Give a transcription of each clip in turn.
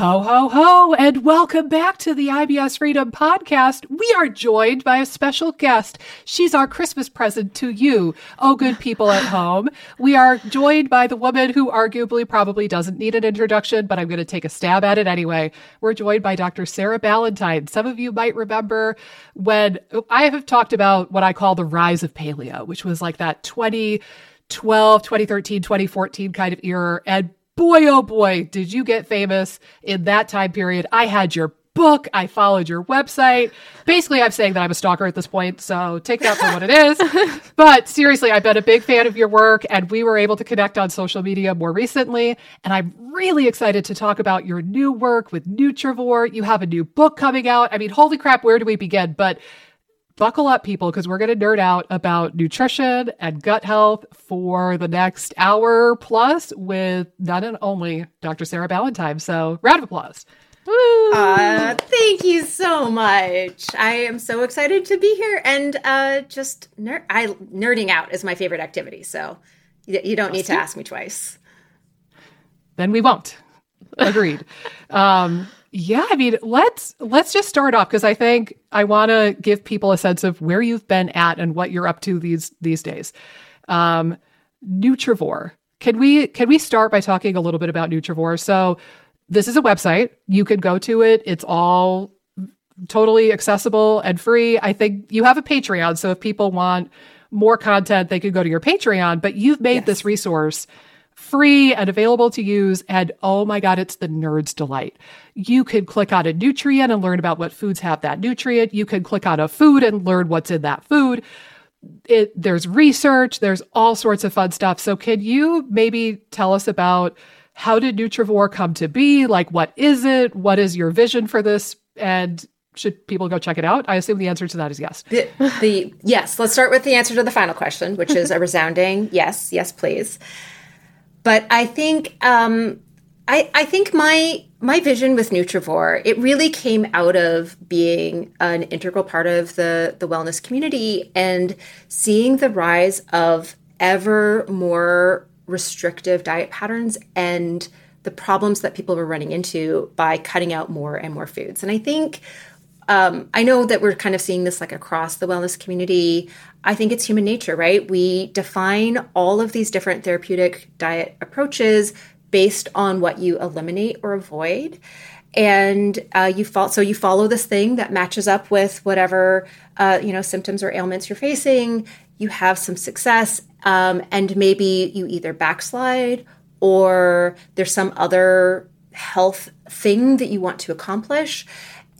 Ho, ho, ho, and welcome back to the IBS Freedom Podcast. We are joined by a special guest. She's our Christmas present to you, oh, good people at home. We are joined by the woman who arguably probably doesn't need an introduction, but I'm going to take a stab at it anyway. We're joined by Dr. Sarah Ballantyne. Some of you might remember when I have talked about what I call the rise of paleo, which was like that 2012, 2013, 2014 kind of era. And boy, oh boy, did you get famous in that time period. I had your book. I followed your website. Basically, I'm saying that I'm a stalker at this point, so take that for what it is. but seriously, I've been a big fan of your work, and we were able to connect on social media more recently. And I'm really excited to talk about your new work with Nutrivore. You have a new book coming out. I mean, holy crap, where do we begin? But buckle up, people, because we're going to nerd out about nutrition and gut health for the next hour plus with none and only Dr. Sarah Ballantyne. So, round of applause. Uh, thank you so much. I am so excited to be here and uh, just ner- I nerding out is my favorite activity. So you, you don't need to ask me twice. Then we won't. Agreed. um, yeah, I mean, let's let's just start off because I think I want to give people a sense of where you've been at and what you're up to these these days. Um, Nutrivore. Can we can we start by talking a little bit about Nutrivore? So, this is a website. You can go to it. It's all totally accessible and free. I think you have a Patreon, so if people want more content, they could go to your Patreon. But you've made yes. this resource free and available to use. And oh my God, it's the nerd's delight. You could click on a nutrient and learn about what foods have that nutrient. You could click on a food and learn what's in that food. It, there's research, there's all sorts of fun stuff. So, can you maybe tell us about how did Nutrivore come to be? Like, what is it? What is your vision for this? And should people go check it out? I assume the answer to that is yes. The, the yes. Let's start with the answer to the final question, which is a resounding yes. Yes, please. But I think um, I, I think my my vision with Nutrivore it really came out of being an integral part of the the wellness community and seeing the rise of ever more restrictive diet patterns and the problems that people were running into by cutting out more and more foods. And I think um, I know that we're kind of seeing this like across the wellness community. I think it's human nature, right? We define all of these different therapeutic diet approaches based on what you eliminate or avoid. And uh, you follow, so you follow this thing that matches up with whatever uh, you know symptoms or ailments you're facing. You have some success, um, and maybe you either backslide or there's some other health thing that you want to accomplish.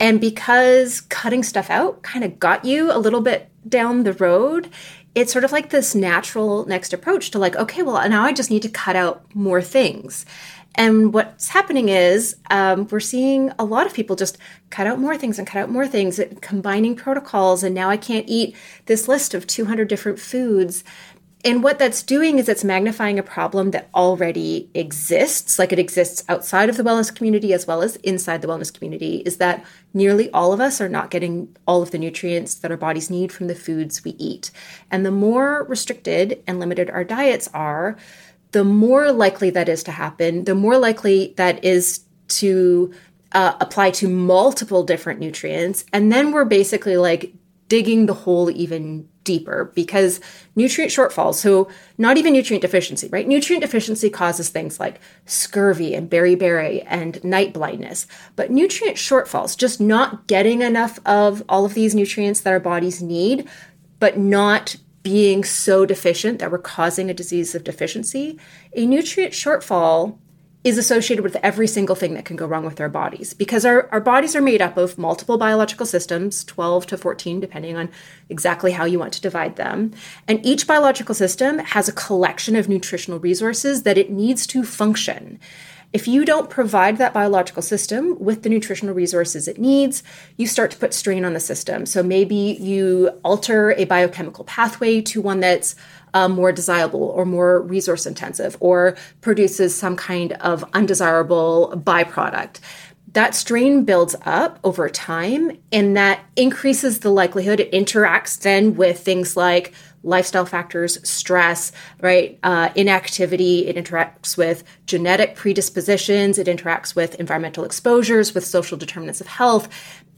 And because cutting stuff out kind of got you a little bit down the road, it's sort of like this natural next approach to like, okay, well, now I just need to cut out more things. And what's happening is um, we're seeing a lot of people just cut out more things and cut out more things, combining protocols. And now I can't eat this list of 200 different foods. And what that's doing is it's magnifying a problem that already exists, like it exists outside of the wellness community as well as inside the wellness community, is that nearly all of us are not getting all of the nutrients that our bodies need from the foods we eat. And the more restricted and limited our diets are, the more likely that is to happen, the more likely that is to uh, apply to multiple different nutrients. And then we're basically like digging the hole even deeper because nutrient shortfalls, so not even nutrient deficiency, right? Nutrient deficiency causes things like scurvy and beriberi and night blindness. But nutrient shortfalls, just not getting enough of all of these nutrients that our bodies need, but not being so deficient that we're causing a disease of deficiency, a nutrient shortfall is associated with every single thing that can go wrong with our bodies. Because our, our bodies are made up of multiple biological systems 12 to 14 depending on exactly how you want to divide them. And each biological system has a collection of nutritional resources that it needs to function. If you don't provide that biological system with the nutritional resources it needs, you start to put strain on the system. So maybe you alter a biochemical pathway to one that's um, more desirable or more resource intensive or produces some kind of undesirable byproduct. That strain builds up over time and that increases the likelihood it interacts then with things like lifestyle factors, stress, right? Uh, inactivity. It interacts with genetic predispositions. It interacts with environmental exposures, with social determinants of health.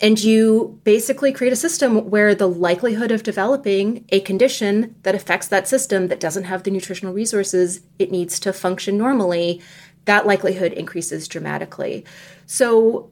And you basically create a system where the likelihood of developing a condition that affects that system that doesn't have the nutritional resources it needs to function normally, that likelihood increases dramatically. So,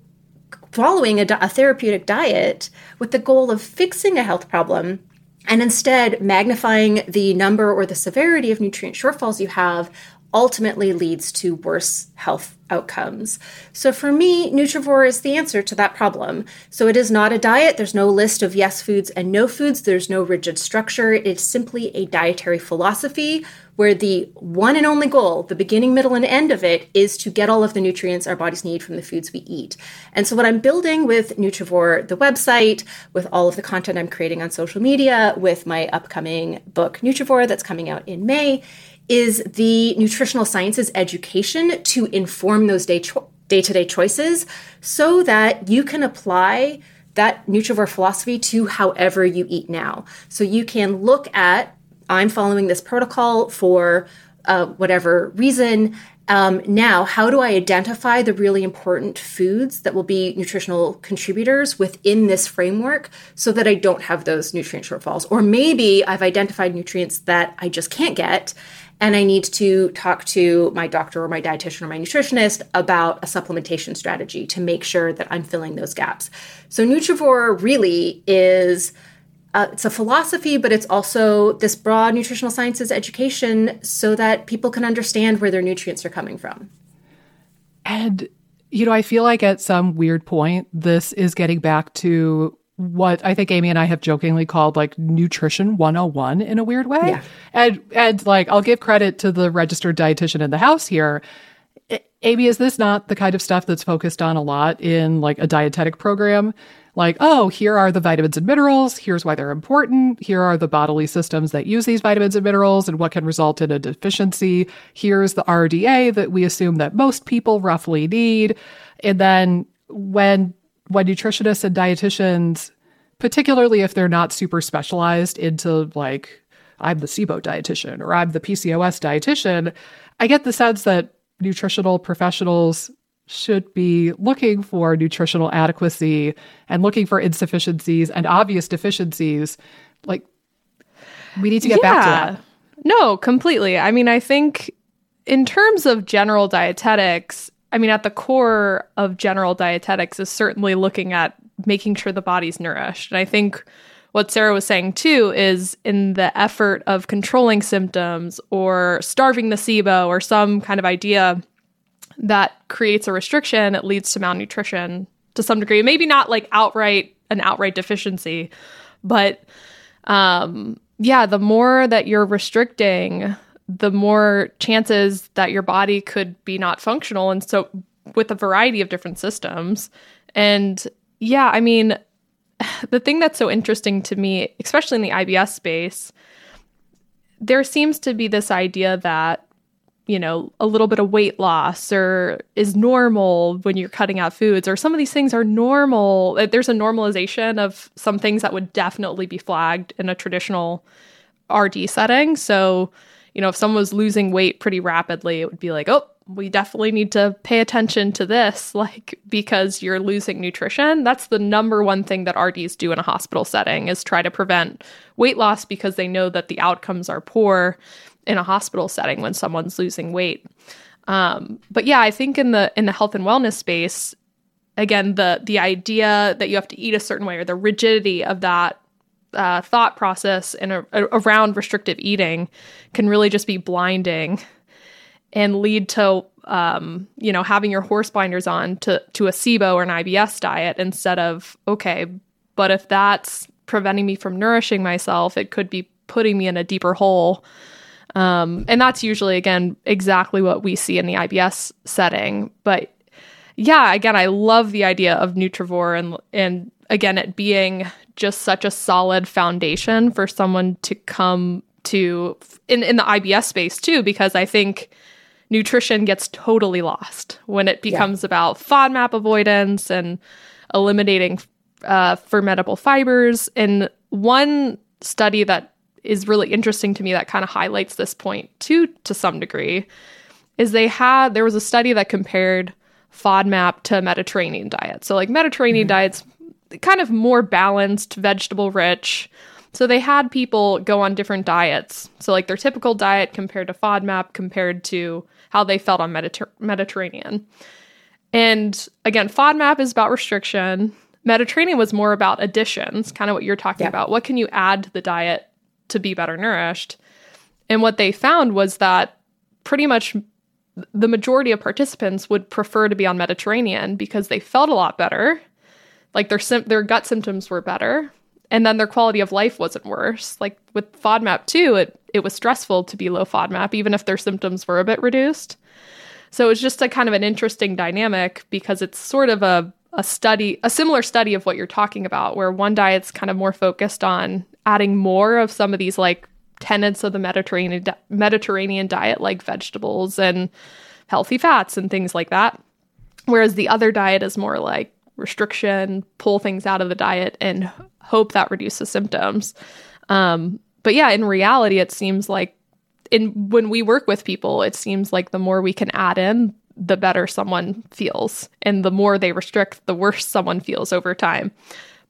following a, a therapeutic diet with the goal of fixing a health problem and instead magnifying the number or the severity of nutrient shortfalls you have ultimately leads to worse health outcomes. So for me, Nutrivore is the answer to that problem. So it is not a diet. There's no list of yes foods and no foods. There's no rigid structure. It's simply a dietary philosophy where the one and only goal, the beginning, middle, and end of it, is to get all of the nutrients our bodies need from the foods we eat. And so, what I'm building with Nutrivore, the website, with all of the content I'm creating on social media, with my upcoming book, Nutrivore, that's coming out in May, is the nutritional sciences education to inform those day day to day choices so that you can apply that Nutrivore philosophy to however you eat now. So you can look at I'm following this protocol for uh, whatever reason. Um, now, how do I identify the really important foods that will be nutritional contributors within this framework so that I don't have those nutrient shortfalls? Or maybe I've identified nutrients that I just can't get and I need to talk to my doctor or my dietitian or my nutritionist about a supplementation strategy to make sure that I'm filling those gaps. So, Nutrivore really is uh, it's a philosophy, but it's also this broad nutritional sciences education so that people can understand where their nutrients are coming from. And, you know, I feel like at some weird point, this is getting back to what I think Amy and I have jokingly called like nutrition 101 in a weird way. Yeah. And and like I'll give credit to the registered dietitian in the house here. Amy, is this not the kind of stuff that's focused on a lot in like a dietetic program? Like, oh, here are the vitamins and minerals. Here's why they're important. Here are the bodily systems that use these vitamins and minerals and what can result in a deficiency. Here's the RDA that we assume that most people roughly need. And then when when nutritionists and dietitians, particularly if they're not super specialized into like I'm the SIBO dietitian or I'm the PCOS dietitian, I get the sense that nutritional professionals should be looking for nutritional adequacy and looking for insufficiencies and obvious deficiencies. Like, we need to get yeah. back to that. No, completely. I mean, I think in terms of general dietetics, I mean, at the core of general dietetics is certainly looking at making sure the body's nourished. And I think what Sarah was saying too is in the effort of controlling symptoms or starving the SIBO or some kind of idea that creates a restriction, it leads to malnutrition to some degree. Maybe not like outright an outright deficiency, but um, yeah, the more that you're restricting, the more chances that your body could be not functional. And so, with a variety of different systems. And yeah, I mean, the thing that's so interesting to me, especially in the IBS space, there seems to be this idea that you know, a little bit of weight loss or is normal when you're cutting out foods, or some of these things are normal. Uh, there's a normalization of some things that would definitely be flagged in a traditional RD setting. So, you know, if someone was losing weight pretty rapidly, it would be like, oh, we definitely need to pay attention to this, like because you're losing nutrition. That's the number one thing that RDs do in a hospital setting is try to prevent weight loss because they know that the outcomes are poor in a hospital setting when someone's losing weight. Um, but yeah, I think in the in the health and wellness space, again, the the idea that you have to eat a certain way or the rigidity of that uh, thought process and around restrictive eating can really just be blinding and lead to um, you know having your horse binders on to to a SIBO or an IBS diet instead of okay, but if that's preventing me from nourishing myself, it could be putting me in a deeper hole um, and that's usually, again, exactly what we see in the IBS setting. But yeah, again, I love the idea of Nutrivore and, and again, it being just such a solid foundation for someone to come to in, in the IBS space too, because I think nutrition gets totally lost when it becomes yeah. about FODMAP avoidance and eliminating uh, fermentable fibers. And one study that is really interesting to me that kind of highlights this point too to some degree is they had there was a study that compared FODMAP to Mediterranean diet. So like Mediterranean mm-hmm. diets kind of more balanced, vegetable rich. So they had people go on different diets. So like their typical diet compared to FODMAP compared to how they felt on Mediter- Mediterranean. And again, FODMAP is about restriction. Mediterranean was more about additions, kind of what you're talking yeah. about. What can you add to the diet to be better nourished? And what they found was that pretty much the majority of participants would prefer to be on Mediterranean because they felt a lot better. Like their sim- their gut symptoms were better, and then their quality of life wasn't worse. Like with FODMAP too, it it was stressful to be low FODMAP even if their symptoms were a bit reduced. So it's just a kind of an interesting dynamic because it's sort of a a study, a similar study of what you're talking about, where one diet's kind of more focused on adding more of some of these like tenets of the Mediterranean Mediterranean diet, like vegetables and healthy fats and things like that, whereas the other diet is more like restriction, pull things out of the diet, and hope that reduces symptoms. Um, but yeah, in reality, it seems like in when we work with people, it seems like the more we can add in, the better someone feels. And the more they restrict, the worse someone feels over time.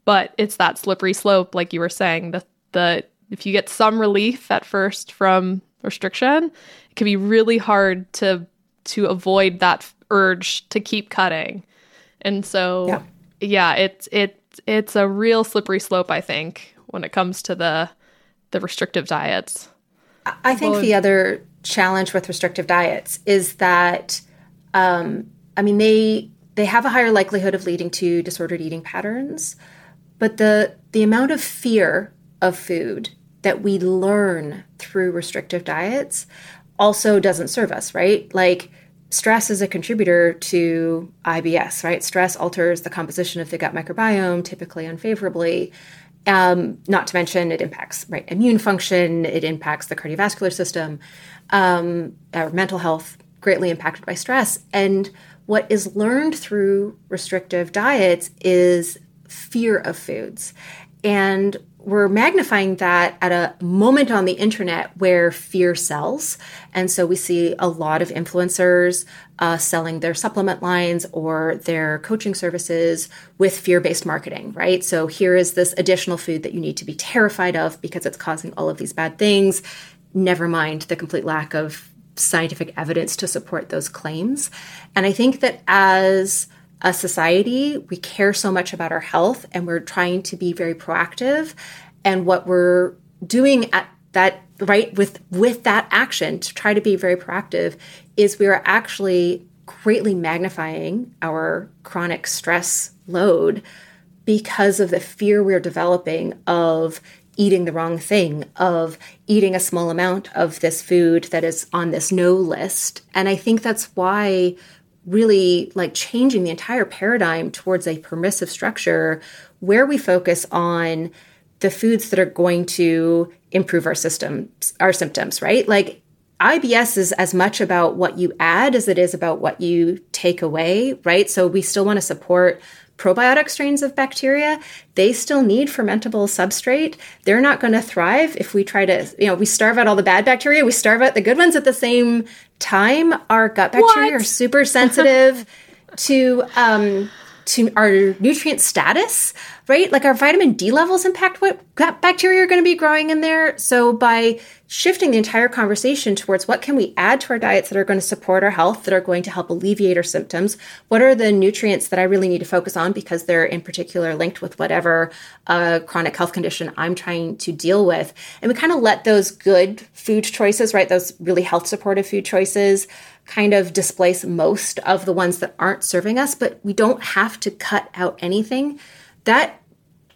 But it's that slippery slope, like you were saying, the the if you get some relief at first from restriction, it can be really hard to to avoid that urge to keep cutting. And so yeah, yeah it's it it's a real slippery slope, I think, when it comes to the the restrictive diets. I think well, the other challenge with restrictive diets is that um, I mean, they they have a higher likelihood of leading to disordered eating patterns, but the the amount of fear of food that we learn through restrictive diets also doesn't serve us, right? Like stress is a contributor to IBS, right? Stress alters the composition of the gut microbiome, typically unfavorably. Um, not to mention, it impacts right immune function. It impacts the cardiovascular system, um, our mental health, greatly impacted by stress. And what is learned through restrictive diets is fear of foods. And we're magnifying that at a moment on the internet where fear sells. And so we see a lot of influencers uh, selling their supplement lines or their coaching services with fear based marketing, right? So here is this additional food that you need to be terrified of because it's causing all of these bad things. Never mind the complete lack of scientific evidence to support those claims. And I think that as a society, we care so much about our health and we're trying to be very proactive. And what we're doing at that right with with that action to try to be very proactive is we are actually greatly magnifying our chronic stress load because of the fear we're developing of eating the wrong thing, of eating a small amount of this food that is on this no list. And I think that's why really like changing the entire paradigm towards a permissive structure where we focus on the foods that are going to improve our systems our symptoms right like IBS is as much about what you add as it is about what you take away, right? So we still want to support probiotic strains of bacteria, they still need fermentable substrate. They're not going to thrive if we try to, you know, we starve out all the bad bacteria, we starve out the good ones at the same time. Our gut bacteria what? are super sensitive to um, to our nutrient status, right? Like our vitamin D levels impact what bacteria are going to be growing in there. So by shifting the entire conversation towards what can we add to our diets that are going to support our health, that are going to help alleviate our symptoms, what are the nutrients that I really need to focus on because they're in particular linked with whatever uh, chronic health condition I'm trying to deal with. And we kind of let those good food choices, right? Those really health supportive food choices kind of displace most of the ones that aren't serving us, but we don't have to cut out anything. That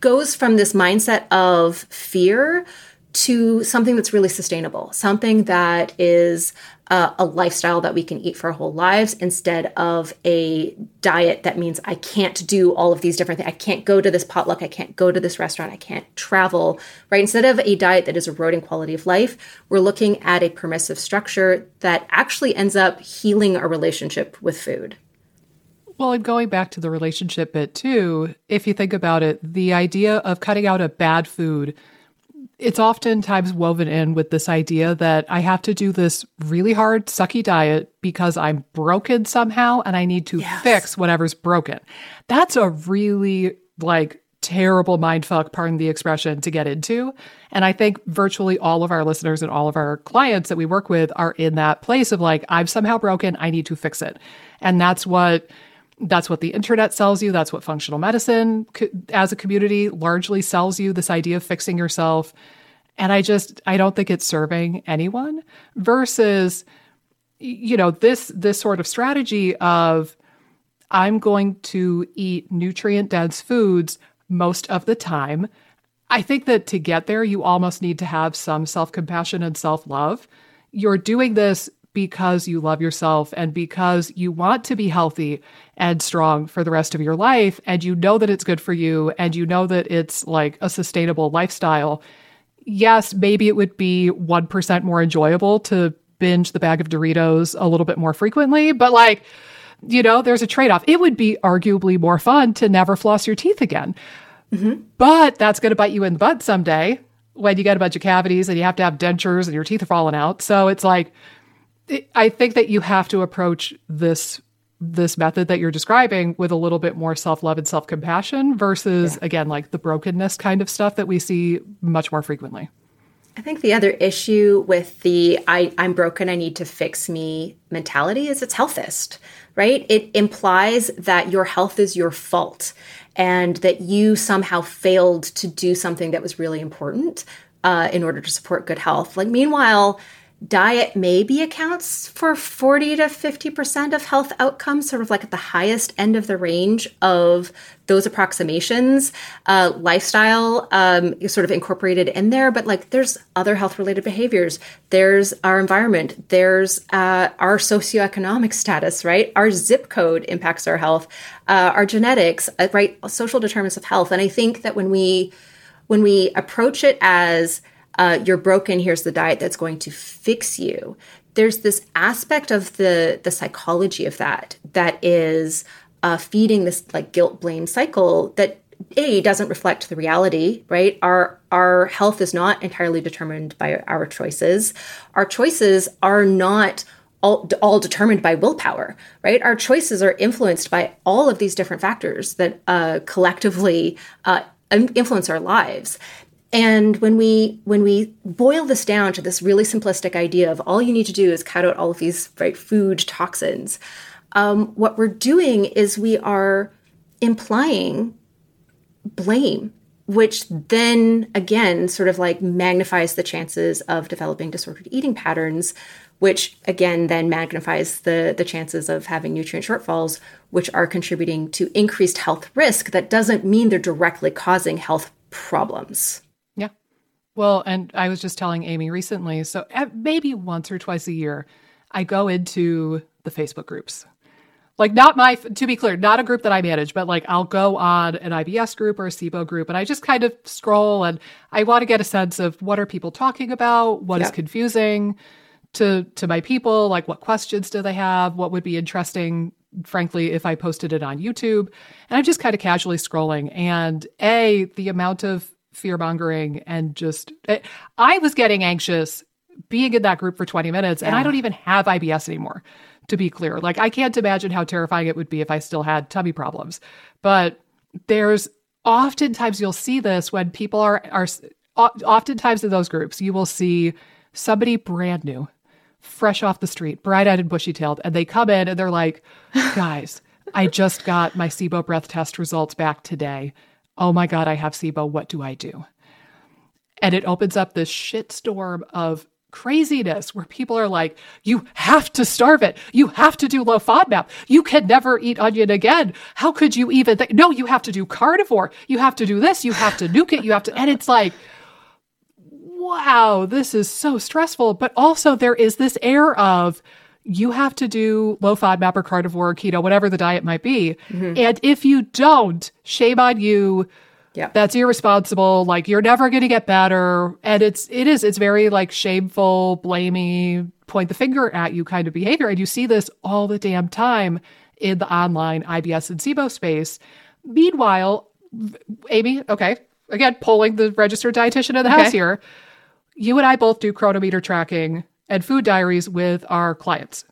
goes from this mindset of fear to something that's really sustainable, something that is uh, a lifestyle that we can eat for our whole lives instead of a diet that means I can't do all of these different things. I can't go to this potluck. I can't go to this restaurant. I can't travel, right? Instead of a diet that is eroding quality of life, we're looking at a permissive structure that actually ends up healing our relationship with food. Well, and going back to the relationship bit too, if you think about it, the idea of cutting out a bad food it's oftentimes woven in with this idea that I have to do this really hard, sucky diet because I'm broken somehow and I need to Yes. fix whatever's broken. That's a really like terrible mindfuck, pardon the expression, to get into. And I think virtually all of our listeners and all of our clients that we work with are in that place of like, I'm somehow broken, I need to fix it. And that's what that's what the internet sells you. That's what functional medicine co- as a community largely sells you this idea of fixing yourself. And I just, I don't think it's serving anyone versus, you know, this, this sort of strategy of I'm going to eat nutrient dense foods most of the time. I think that to get there, you almost need to have some self compassion and self love. You're doing this because you love yourself and because you want to be healthy and strong for the rest of your life. And you know that it's good for you and you know that it's like a sustainable lifestyle. Yes, maybe it would be 1% more enjoyable to binge the bag of Doritos a little bit more frequently, but like, you know, there's a trade off. It would be arguably more fun to never floss your teeth again. Mm-hmm. But that's going to bite you in the butt someday when you get a bunch of cavities and you have to have dentures and your teeth are falling out. So it's like, I think that you have to approach this this method that you're describing with a little bit more self-love and self-compassion versus again like the brokenness kind of stuff that we see much more frequently. I think the other issue with the I, I'm broken, I need to fix me mentality is it's healthist, right? It implies that your health is your fault and that you somehow failed to do something that was really important uh, in order to support good health. Like, meanwhile, diet maybe accounts for 40 to 50% of health outcomes, sort of like at the highest end of the range of those approximations. Uh, lifestyle um, is sort of incorporated in there, but like there's other health related behaviors. There's our environment, there's uh, our socioeconomic status, right? Our zip code impacts our health, uh, our genetics, uh, right? Social determinants of health. And I think that when we when we approach it as uh, you're broken here's the diet that's going to fix you there's this aspect of the the psychology of that that is uh, feeding this like guilt blame cycle that a doesn't reflect the reality right our our health is not entirely determined by our choices our choices are not all, all determined by willpower, right? Our choices are influenced by all of these different factors that uh, collectively uh, influence our lives. And when we when we boil this down to this really simplistic idea of all you need to do is cut out all of these right, food toxins, um, what we're doing is we are implying blame, which then again sort of like magnifies the chances of developing disordered eating patterns, which again then magnifies the the chances of having nutrient shortfalls, which are contributing to increased health risk. That doesn't mean they're directly causing health problems. Yeah. Well, and I was just telling Amy recently, so maybe once or twice a year, I go into the Facebook groups. Like not my to be clear, not a group that I manage, but like I'll go on an IBS group or a SIBO group and I just kind of scroll and I want to get a sense of what are people talking about, what is Yep. confusing to to my people, like what questions do they have, what would be interesting frankly if I posted it on YouTube. And I'm just kind of casually scrolling and a the amount of fear mongering and just eh, I was getting anxious being in that group for 20 minutes and I don't even have IBS anymore to be clear. Like I can't imagine how terrifying it would be if I still had tummy problems. But there's oftentimes you'll see this when people are are oftentimes in those groups you will see somebody brand new fresh off the street, bright-eyed and bushy-tailed, and they come in and they're like, "Guys, I just got my SIBO breath test results back today. Oh my god, I have SIBO. What do I do?" And it opens up this shitstorm of craziness where people are like, you have to starve it. You have to do low FODMAP. You can never eat onion again. How could you even think? No, you have to do carnivore. You have to do this. You have to nuke it. You have to. And it's like, wow, this is so stressful. But also, there is this air of, you have to do low FODMAP or carnivore, or keto, whatever the diet might be. Mm-hmm. And if you don't, shame on you Yeah. that's irresponsible like you're never going to get better and it's it is it's very like shameful blamey point the finger at you kind of behavior and you see this all the damn time in the online ibs and sibo space meanwhile amy okay again, polling the registered dietitian of the Okay. house here. You and I both do Cronometer tracking and food diaries with our clients.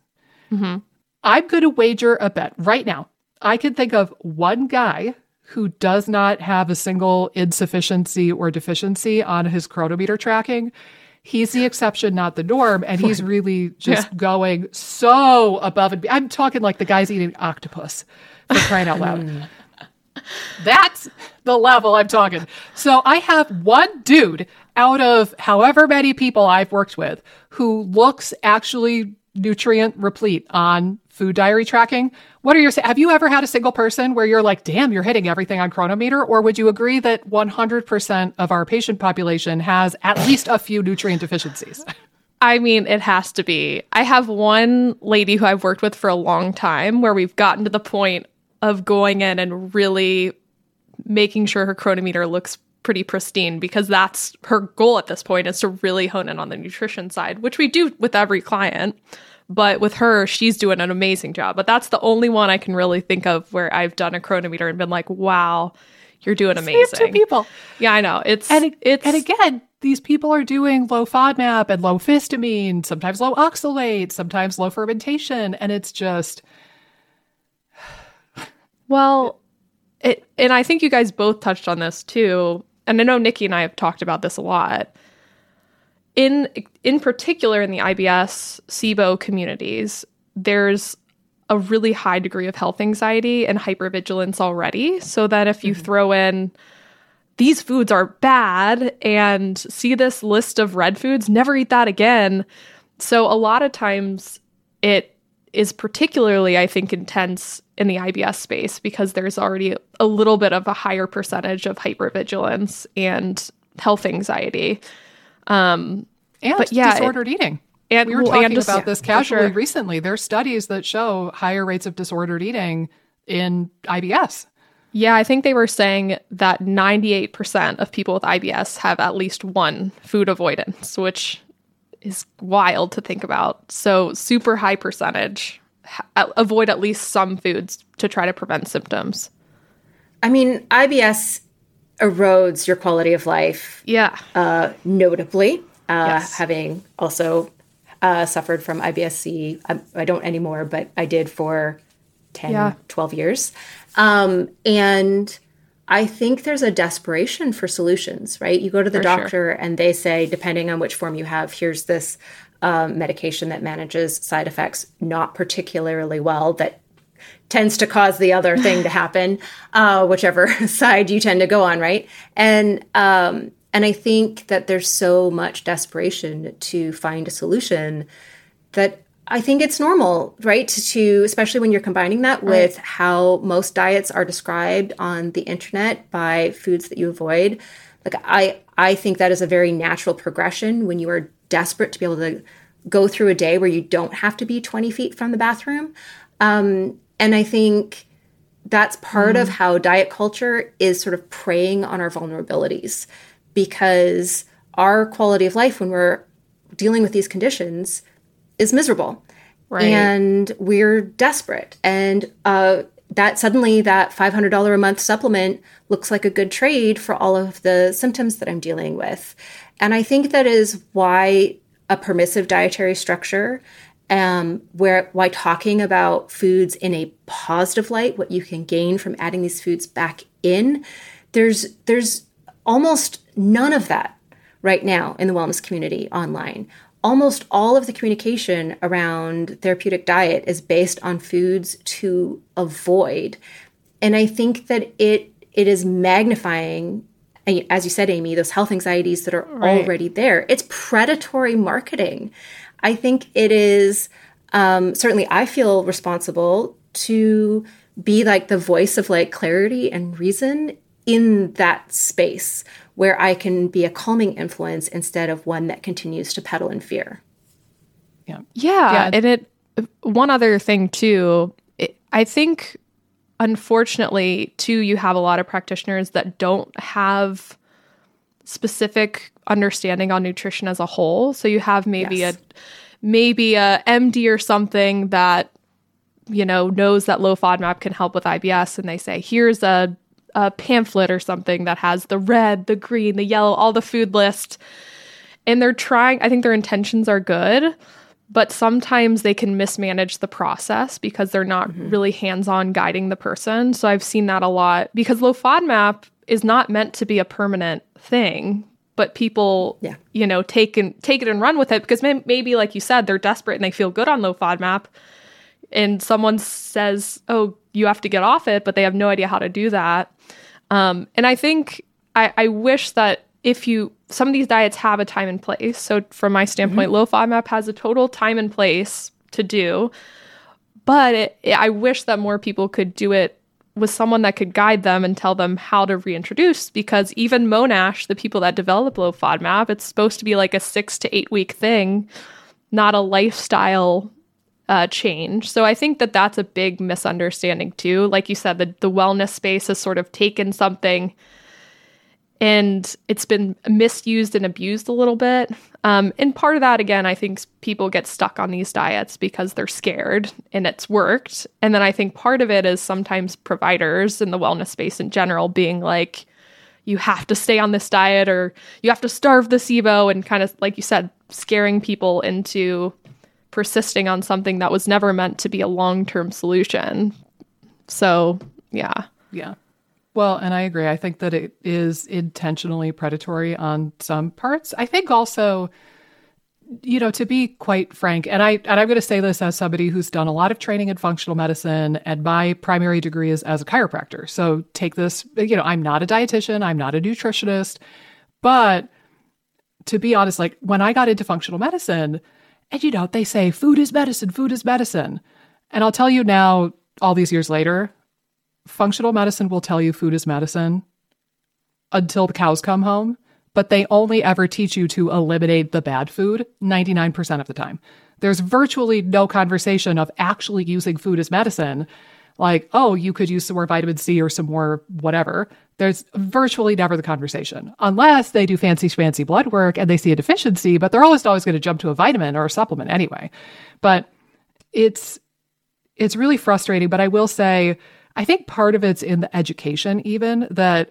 Mm-hmm. I'm going to wager a bet right now. I can think of one guy who does not have a single insufficiency or deficiency on his Cronometer tracking. He's the exception, not the norm. And he's really just going so above and be- I'm talking like the guy's eating octopus for crying out loud. That's the level I'm talking. So I have one dude out of however many people I've worked with who looks actually nutrient replete on food diary tracking. What are your have you ever had a single person where you're like, "Damn, you're hitting everything on Cronometer?" Or would you agree that 100% of our patient population has at least a few nutrient deficiencies? I mean, it has to be. I have one lady who I've worked with for a long time where we've gotten to the point of going in and really making sure her Cronometer looks pretty pristine because that's her goal at this point is to really hone in on the nutrition side, which we do with every client. But with her, she's doing an amazing job. But that's the only one I can really think of where I've done a Cronometer and been like, wow, you're doing have two amazing. people. Yeah, I know. It's And, it's and again, these people are doing low FODMAP and low histamine, sometimes low oxalate, sometimes low fermentation. And it's just, Well, it, and I think you guys both touched on this too. And I know Nikki and I have talked about this a lot. In in particular in the IBS SIBO communities, there's a really high degree of health anxiety and hypervigilance already. So that if you mm-hmm. throw in these foods are bad and see this list of red foods, never eat that again. So a lot of times it is particularly, I think, intense in the IBS space because there's already a little bit of a higher percentage of hypervigilance and health anxiety. Um, and But yeah, it- disordered eating. and We were well, talking just- about yeah, this casually sure. recently. There's studies that show higher rates of disordered eating in IBS. Yeah, I think they were saying that 98% of people with IBS have at least one food avoidance, which is wild to think about. So, super high percentage avoid at least some foods to try to prevent symptoms. I mean, IBS erodes your quality of life Yeah. uh, notably. Uh, Yes. Having also uh, suffered from IBS-C, I, I don't anymore, but I did for 10, Yeah. 12 years. Um, and I think there's a desperation for solutions, right? You go to the For sure. doctor and they say, depending on which form you have, here's this um, medication that manages side effects not particularly well that tends to cause the other thing to happen, uh, whichever side you tend to go on, right? And um, and I think that there's so much desperation to find a solution that I think it's normal, right? To, to especially when you're combining that with how most diets are described on the internet by foods that you avoid. Like I, I think that is a very natural progression when you are desperate to be able to go through a day where you don't have to be 20 feet from the bathroom. Um, and I think that's part of how diet culture is sort of preying on our vulnerabilities because our quality of life when we're dealing with these conditions is miserable Right. and we're desperate and uh, that suddenly that $500 a month supplement looks like a good trade for all of the symptoms that i'm dealing with and i think that is why a permissive dietary structure um, where why talking about foods in a positive light what you can gain from adding these foods back in there's there's almost none of that right now in the wellness community online. Almost all of the communication around therapeutic diet is based on foods to avoid. And I think that it it is magnifying as you said Amy those health anxieties that are already there. It's predatory marketing. I think it is um, certainly I feel responsible to be like the voice of like clarity and reason in that space where I can be a calming influence instead of one that continues to peddle in fear. Yeah. Yeah, Yeah. and it one other thing too, it, I think unfortunately too you have a lot of practitioners that don't have specific understanding on nutrition as a whole. So you have maybe Yes. a maybe a MD or something that you know knows that low FODMAP can help with IBS and they say here's a a pamphlet or something that has the red, the green, the yellow, all the food list. And they're trying, I think their intentions are good, but sometimes they can mismanage the process because they're not mm-hmm. really hands on guiding the person. So I've seen that a lot because low FODMAP is not meant to be a permanent thing but people yeah. you know take and take it and run with it because may- maybe like you said they're desperate and they feel good on low FODMAP and someone says oh you have to get off it but they have no idea how to do that um, and i think I, I wish that if you some of these diets have a time and place so from my standpoint mm-hmm. low FODMAP has a total time and place to do but it, i wish that more people could do it with someone that could guide them and tell them how to reintroduce because even Monash, the people that develop low FODMAP, it's supposed to be like a six to eight week thing, not a lifestyle uh, change. So I think that that's a big misunderstanding too. Like you said, the, the wellness space has sort of taken something and it's been misused and abused a little bit. Um, and part of that, again, I think people get stuck on these diets because they're scared and it's worked. And then I think part of it is sometimes providers in the wellness space in general being like, you have to stay on this diet or you have to starve the SIBO and kind of, like you said, scaring people into persisting on something that was never meant to be a long term solution. So, yeah. Yeah. Well, and I agree. I think that it is intentionally predatory on some parts. I think also, you know, to be quite frank, and I and I'm going to say this as somebody who's done a lot of training in functional medicine, and my primary degree is as a chiropractor. So take this, you know, I'm not a dietitian, I'm not a nutritionist, but to be honest, like when I got into functional medicine, and you know, they say food is medicine, food is medicine. And I'll tell you now, all these years later, functional medicine will tell you food is medicine until the cows come home, but they only ever teach you to eliminate the bad food 99% of the time. There's virtually no conversation of actually using food as medicine. Like, oh, you could use some more vitamin C or some more whatever. There's virtually never the conversation unless they do fancy fancy blood work and they see a deficiency, but they're almost always going to jump to a vitamin or a supplement anyway. But it's it's really frustrating, but I will say I think part of it's in the education, even that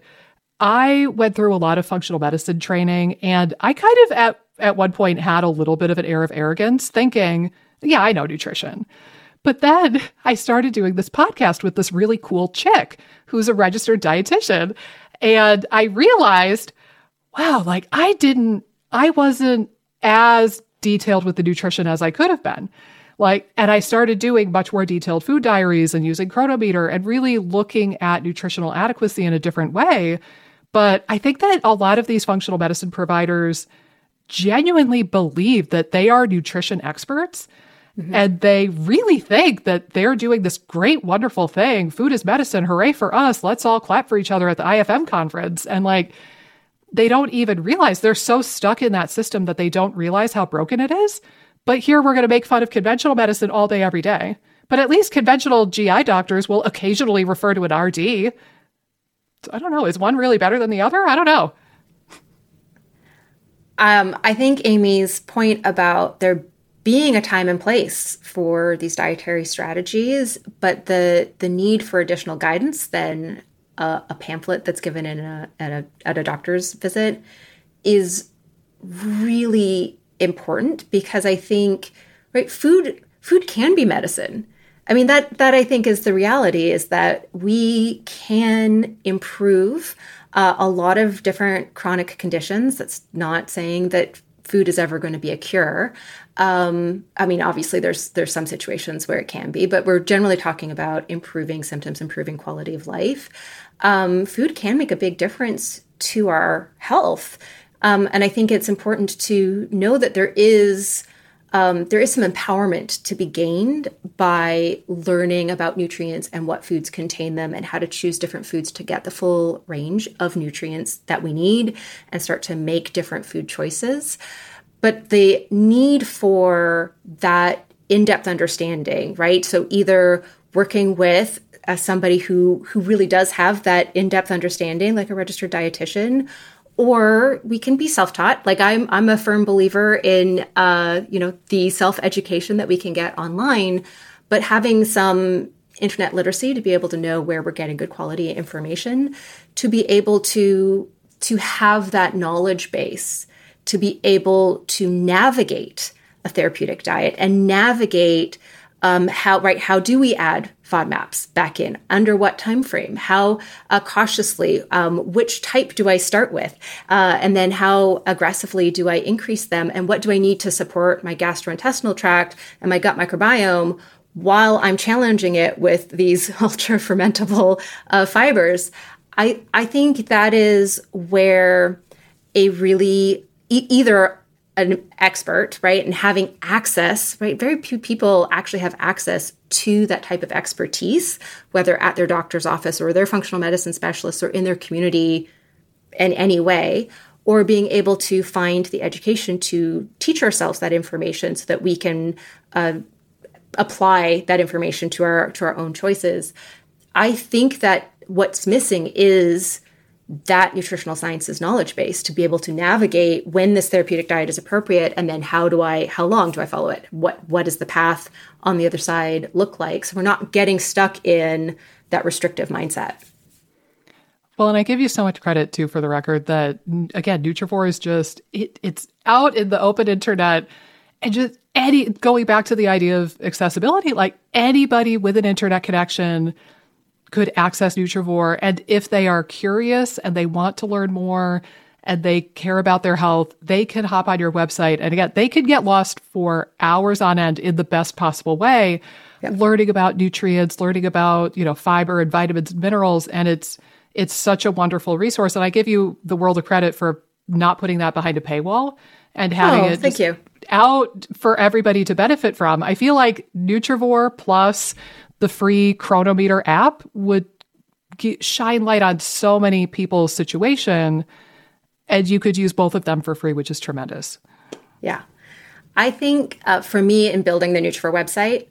I went through a lot of functional medicine training, and I kind of at at one point had a little bit of an air of arrogance, thinking, "Yeah, I know nutrition." But then I started doing this podcast with this really cool chick who's a registered dietitian, and I realized, wow, like I didn't, I wasn't as detailed with the nutrition as I could have been. Like, and I started doing much more detailed food diaries and using Cronometer and really looking at nutritional adequacy in a different way. But I think that a lot of these functional medicine providers genuinely believe that they are nutrition experts. Mm-hmm. And they really think that they're doing this great, wonderful thing. Food is medicine. Hooray for us. Let's all clap for each other at the IFM conference. And like, they don't even realize they're so stuck in that system that they don't realize how broken it is. But here we're going to make fun of conventional medicine all day, every day. But at least conventional GI doctors will occasionally refer to an RD. I don't know. Is one really better than the other? I don't know. Um, I think Amy's point about there being a time and place for these dietary strategies, but the the need for additional guidance than a, a pamphlet that's given in a, at a at a doctor's visit is really important because I think right food food can be medicine. I mean that that I think is the reality is that we can improve uh, a lot of different chronic conditions. That's not saying that food is ever going to be a cure. Um, I mean, obviously, there's there's some situations where it can be, but we're generally talking about improving symptoms, improving quality of life. Um, food can make a big difference to our health. Um, and I think it's important to know that there is um, there is some empowerment to be gained by learning about nutrients and what foods contain them and how to choose different foods to get the full range of nutrients that we need and start to make different food choices. But the need for that in depth understanding, right? So either working with uh, somebody who who really does have that in depth understanding, like a registered dietitian, or we can be self-taught. Like i'm i'm a firm believer in uh you know the self-education that we can get online but having some internet literacy to be able to know where we're getting good quality information, to be able to to have that knowledge base, to be able to navigate a therapeutic diet and navigate um, how right how do we add FODMAPs back in? Under what time frame how uh, cautiously um, which type do I start with? Uh, and then how aggressively do I increase them? And what do I need to support my gastrointestinal tract and my gut microbiome while I'm challenging it with these ultra fermentable uh, fibers, I, I think that is where a really e- either an expert, right, and having access, right, very few people actually have access to that type of expertise, whether at their doctor's office or their functional medicine specialist or in their community in any way, or being able to find the education to teach ourselves that information so that we can uh, apply that information to our to our own choices. I think that what's missing is that nutritional sciences knowledge base to be able to navigate when this therapeutic diet is appropriate and then how do I how long do I follow it? What what does the path on the other side look like? So we're not getting stuck in that restrictive mindset. Well, and I give you so much credit too for the record that again, Nutrivore is just it, it's out in the open internet and just any going back to the idea of accessibility, like anybody with an internet connection could access Nutrivore. And if they are curious and they want to learn more and they care about their health, they can hop on your website. And again, they could get lost for hours on end in the best possible way, yep. learning about nutrients, learning about, you know, fiber and vitamins and minerals. And it's it's such a wonderful resource. And I give you the world of credit for not putting that behind a paywall and having oh, it thank you out for everybody to benefit from. I feel like Nutrivore plus the free Cronometer app would get, shine light on so many people's situation, and you could use both of them for free, which is tremendous. Yeah, I think uh, for me in building the Nutrivore website,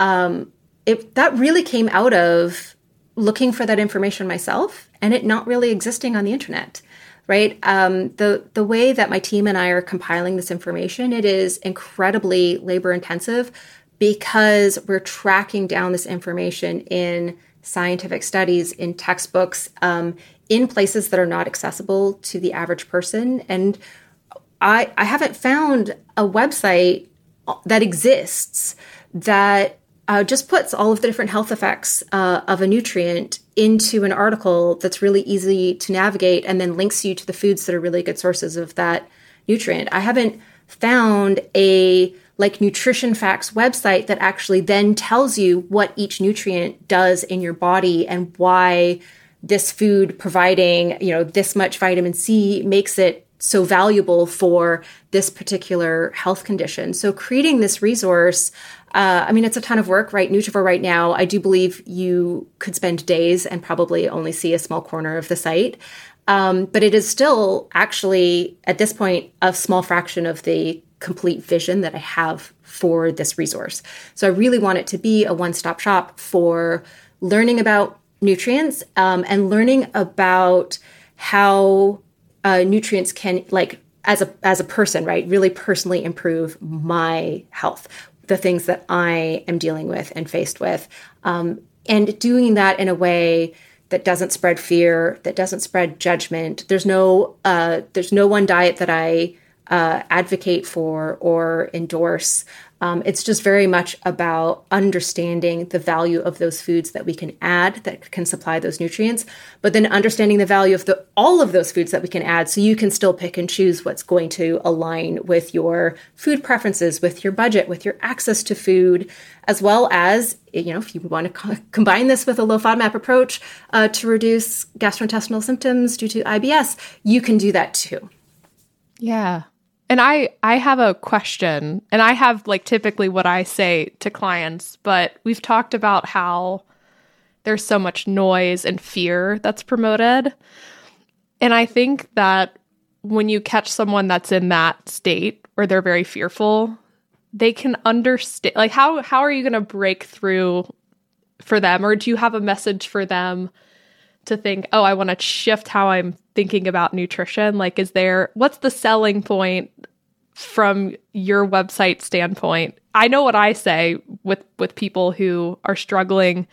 um, it that really came out of looking for that information myself and it not really existing on the internet right? Um, the the way that my team and I are compiling this information, it is incredibly labor intensive because we're tracking down this information in scientific studies, in textbooks, um, in places that are not accessible to the average person. And I I haven't found a website that exists that uh, just puts all of the different health effects uh, of a nutrient into an article that's really easy to navigate and then links you to the foods that are really good sources of that nutrient. I haven't found a like nutrition facts website that actually then tells you what each nutrient does in your body and why this food providing, you know, this much vitamin C makes it so valuable for this particular health condition. So creating this resource uh, I mean, it's a ton of work, right? Nutrivore right now, I do believe you could spend days and probably only see a small corner of the site. Um, but it is still actually, at this point, a small fraction of the complete vision that I have for this resource. So I really want it to be a one stop shop for learning about nutrients um, and learning about how uh, nutrients can, like, as a as a person, right, really personally improve my health the things that I am dealing with and faced with. Um, and doing that in a way that doesn't spread fear, that doesn't spread judgment. There's no uh, there's no one diet that I uh, advocate for or endorse. Um, it's just very much about understanding the value of those foods that we can add that can supply those nutrients, but then understanding the value of the all of those foods that we can add, so you can still pick and choose what's going to align with your food preferences, with your budget, with your access to food, as well as you know if you want to co- combine this with a low FODMAP approach uh, to reduce gastrointestinal symptoms due to IBS, you can do that too. Yeah, and I I have a question and I have like typically what I say to clients, but we've talked about how there's so much noise and fear that's promoted. And I think that when you catch someone that's in that state where they're very fearful, they can understand like how how are you going to break through for them or do you have a message for them to think, "Oh, I want to shift how I'm thinking about nutrition? Like, is there what's the selling point from your website standpoint. I know what I say with with people who are struggling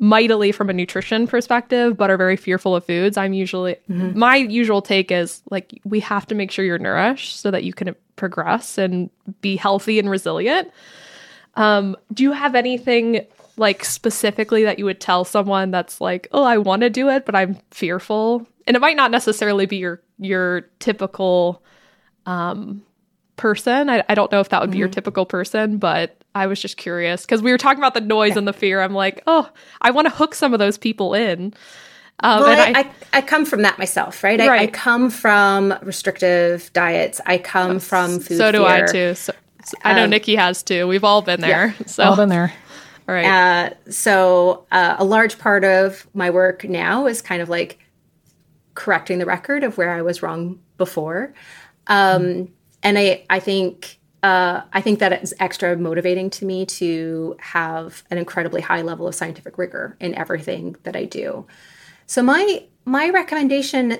mightily from a nutrition perspective but are very fearful of foods. I'm usually mm-hmm. my usual take is like we have to make sure you're nourished so that you can progress and be healthy and resilient. Um, do you have anything like specifically that you would tell someone that's like, "Oh, I want to do it, but I'm fearful." And it might not necessarily be your your typical um person. I, I don't know if that would be mm-hmm. your typical person, but I was just curious because we were talking about the noise yeah. and the fear. I'm like, oh, I want to hook some of those people in. Um, well, I, I, I, come from that myself, right? right. I, I, come from restrictive diets. I come from food. So do fear. I too. So, so I know um, Nikki has too. We've all been there. Yeah, so all been there. Uh, so uh, a large part of my work now is kind of like correcting the record of where I was wrong before. Um, mm and I I think uh, I think that it's extra motivating to me to have an incredibly high level of scientific rigor in everything that I do. So my my recommendation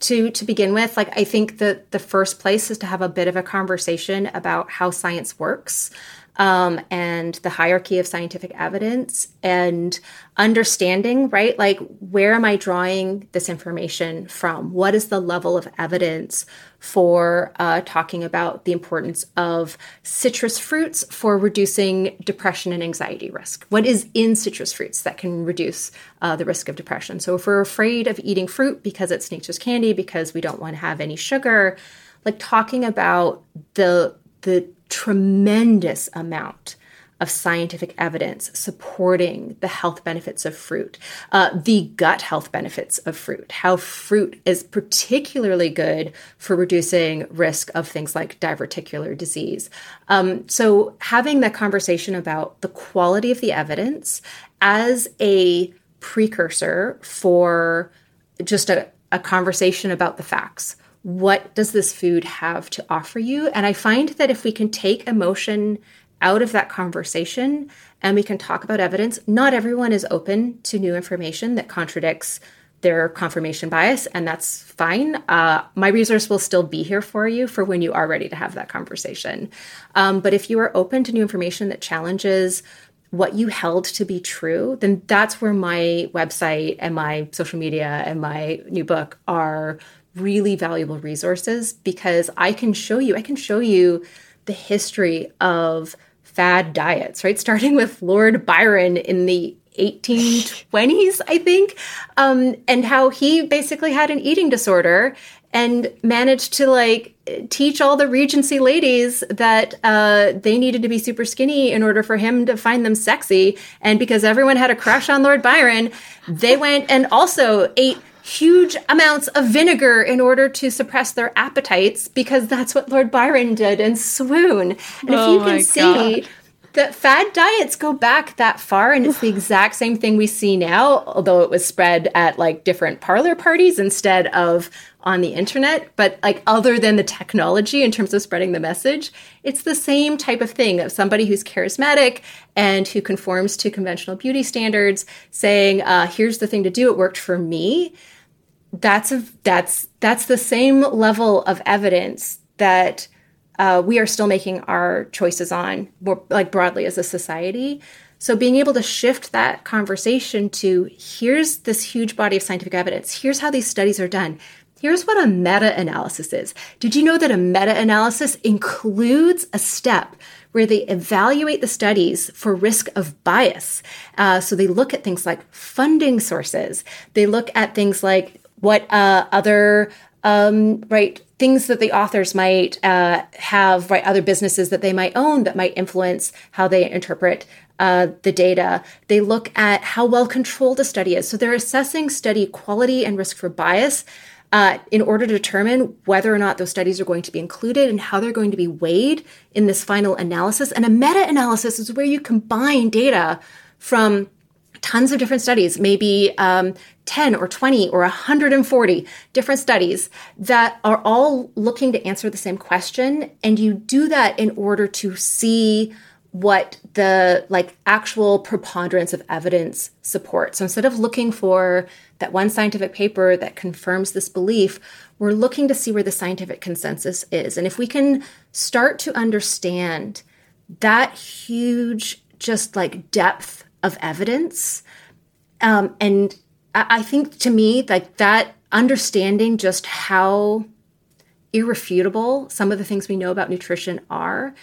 to to begin with, like I think that the first place is to have a bit of a conversation about how science works um, and the hierarchy of scientific evidence and understanding, right? Like, where am I drawing this information from? What is the level of evidence for uh, talking about the importance of citrus fruits for reducing depression and anxiety risk? What is in citrus fruits that can reduce uh, the risk of depression? So, if we're afraid of eating fruit because it's nature's candy, because we don't want to have any sugar, like talking about the the tremendous amount of scientific evidence supporting the health benefits of fruit, uh, the gut health benefits of fruit, how fruit is particularly good for reducing risk of things like diverticular disease. Um, so, having that conversation about the quality of the evidence as a precursor for just a, a conversation about the facts what does this food have to offer you? And I find that if we can take emotion out of that conversation and we can talk about evidence, not everyone is open to new information that contradicts their confirmation bias, and that's fine. Uh, my resource will still be here for you for when you are ready to have that conversation. Um, but if you are open to new information that challenges what you held to be true, then that's where my website and my social media and my new book are really valuable resources because I can show you, I can show you the history of fad diets, right? Starting with Lord Byron in the 1820s, I think, um, and how he basically had an eating disorder and managed to like teach all the Regency ladies that uh, they needed to be super skinny in order for him to find them sexy. And because everyone had a crush on Lord Byron, they went and also ate huge amounts of vinegar in order to suppress their appetites because that's what Lord Byron did in Swoon. And oh if you can see God. that fad diets go back that far and it's the exact same thing we see now, although it was spread at like different parlor parties instead of on the internet. But like other than the technology in terms of spreading the message, it's the same type of thing of somebody who's charismatic and who conforms to conventional beauty standards saying, uh, here's the thing to do, it worked for me that's a that's that's the same level of evidence that uh, we are still making our choices on more like broadly as a society so being able to shift that conversation to here's this huge body of scientific evidence here's how these studies are done here's what a meta-analysis is did you know that a meta-analysis includes a step where they evaluate the studies for risk of bias. Uh, so they look at things like funding sources. They look at things like what uh, other um, right things that the authors might uh, have right other businesses that they might own that might influence how they interpret uh, the data. They look at how well controlled a study is. So they're assessing study quality and risk for bias uh, in order to determine whether or not those studies are going to be included and how they're going to be weighed in this final analysis. And a meta-analysis is where you combine data from tons of different studies, maybe um, 10 or 20 or 140 different studies that are all looking to answer the same question. And you do that in order to see what the like actual preponderance of evidence supports. So instead of looking for that one scientific paper that confirms this belief, we're looking to see where the scientific consensus is. And if we can start to understand that huge, just like depth of evidence, um, and I, think to me, like that understanding just how irrefutable some of the things we know about nutrition are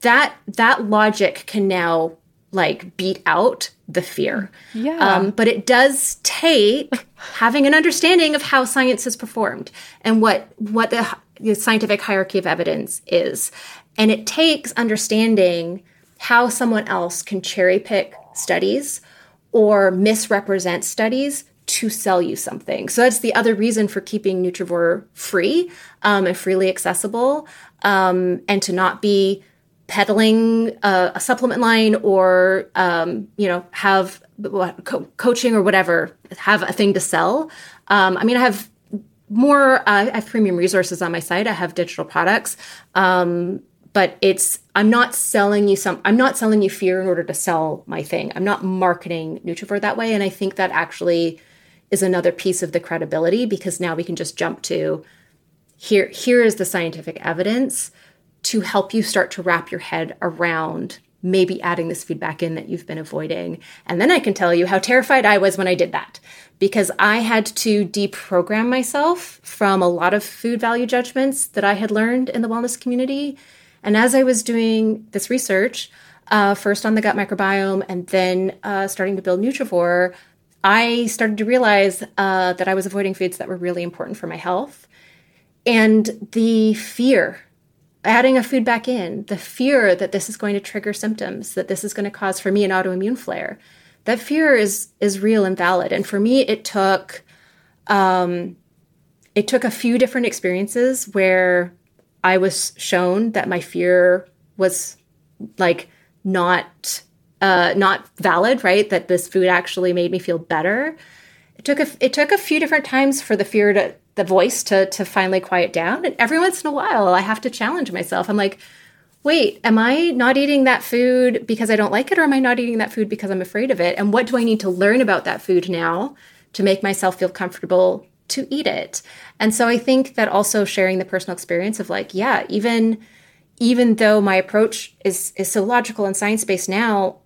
that that logic can now like beat out the fear. Yeah. Um, but it does take having an understanding of how science is performed and what what the, the scientific hierarchy of evidence is, and it takes understanding how someone else can cherry pick studies or misrepresent studies to sell you something. So that's the other reason for keeping Nutrivore free um, and freely accessible, um, and to not be peddling a, a supplement line or um, you know have co- coaching or whatever have a thing to sell. Um, i mean i have more uh, i have premium resources on my site. I have digital products. Um, but it's i'm not selling you some i'm not selling you fear in order to sell my thing i'm not marketing nutrivore that way and i think that actually is another piece of the credibility because now we can just jump to here here is the scientific evidence to help you start to wrap your head around maybe adding this feedback in that you've been avoiding. And then I can tell you how terrified I was when I did that because I had to deprogram myself from a lot of food value judgments that I had learned in the wellness community. And as I was doing this research, uh, first on the gut microbiome and then uh, starting to build Nutrivore, I started to realize uh, that I was avoiding foods that were really important for my health. And the fear adding a food back in, the fear that this is going to trigger symptoms, that this is going to cause for me an autoimmune flare, that fear is is real and valid. And for me, it took um, it took a few different experiences where I was shown that my fear was like not uh, not valid, right? That this food actually made me feel better. It took a it took a few different times for the fear to the voice to to finally quiet down. And every once in a while, I have to challenge myself. I'm like, wait, am I not eating that food because I don't like it, or am I not eating that food because I'm afraid of it? And what do I need to learn about that food now to make myself feel comfortable to eat it? And so I think that also sharing the personal experience of like, yeah, even even though my approach is is so logical and science based now,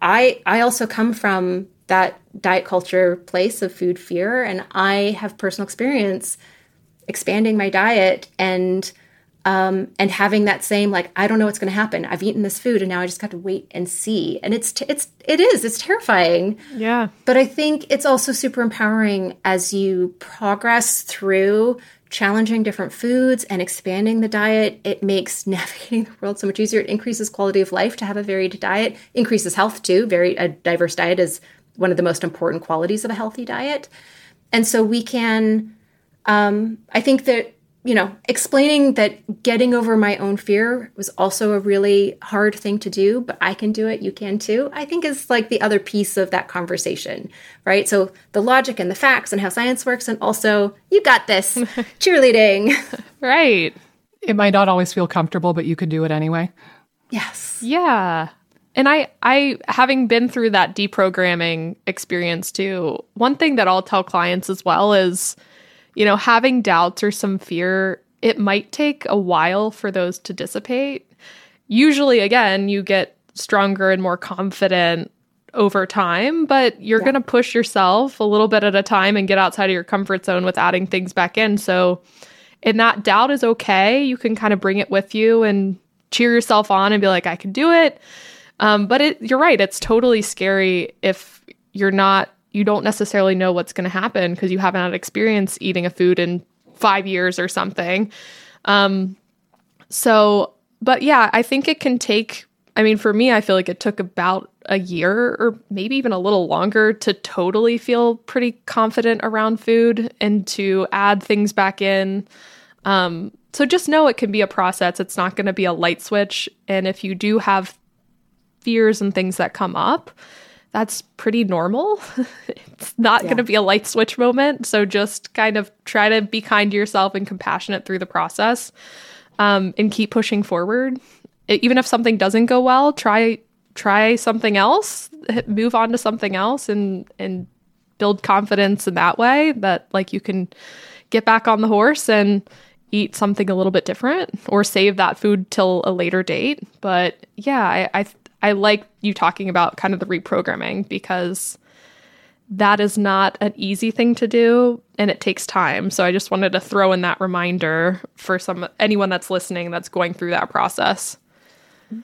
I I also come from that diet culture place of food fear and i have personal experience expanding my diet and um, and having that same like i don't know what's going to happen. I've eaten this food and now i just got to wait and see. And it's t- it's it is it's terrifying. Yeah. But i think it's also super empowering as you progress through challenging different foods and expanding the diet. It makes navigating the world so much easier. It increases quality of life to have a varied diet increases health too. Very a diverse diet is one of the most important qualities of a healthy diet. And so we can, um, I think that, you know, explaining that getting over my own fear was also a really hard thing to do, but I can do it, you can too, I think is like the other piece of that conversation, right? So the logic and the facts and how science works, and also, you got this, cheerleading. Right. It might not always feel comfortable, but you can do it anyway. Yes. Yeah. And I, I, having been through that deprogramming experience too, one thing that I'll tell clients as well is, you know, having doubts or some fear, it might take a while for those to dissipate. Usually, again, you get stronger and more confident over time, but you're yeah. going to push yourself a little bit at a time and get outside of your comfort zone with adding things back in. So, and that doubt is okay. You can kind of bring it with you and cheer yourself on and be like, I can do it um, but it, you're right. It's totally scary if you're not, you don't necessarily know what's going to happen because you haven't had experience eating a food in five years or something. Um, so, but yeah, I think it can take, I mean, for me, I feel like it took about a year or maybe even a little longer to totally feel pretty confident around food and to add things back in. Um, so just know it can be a process. It's not going to be a light switch. And if you do have fears and things that come up, that's pretty normal. it's not yeah. going to be a light switch moment. So just kind of try to be kind to yourself and compassionate through the process um, and keep pushing forward. even if something doesn't go well, try try something else, move on to something else and and build confidence in that way that like you can get back on the horse and eat something a little bit different or save that food till a later date. But yeah, I I, I like you talking about kind of the reprogramming because that is not an easy thing to do and it takes time. So I just wanted to throw in that reminder for some anyone that's listening that's going through that process.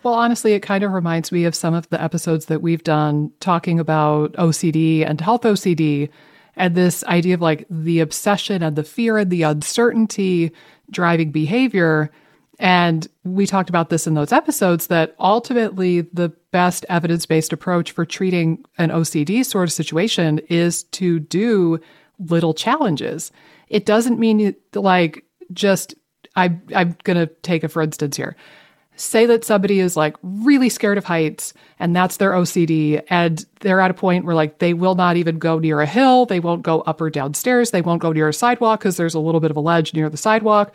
Well, honestly, it kind of reminds me of some of the episodes that we've done talking about OCD and health OCD and this idea of like the obsession and the fear and the uncertainty driving behavior. And we talked about this in those episodes that ultimately the best evidence based approach for treating an OCD sort of situation is to do little challenges. It doesn't mean like just, I, I'm going to take a for instance here say that somebody is like really scared of heights and that's their OCD and they're at a point where like they will not even go near a hill, they won't go up or downstairs, they won't go near a sidewalk because there's a little bit of a ledge near the sidewalk.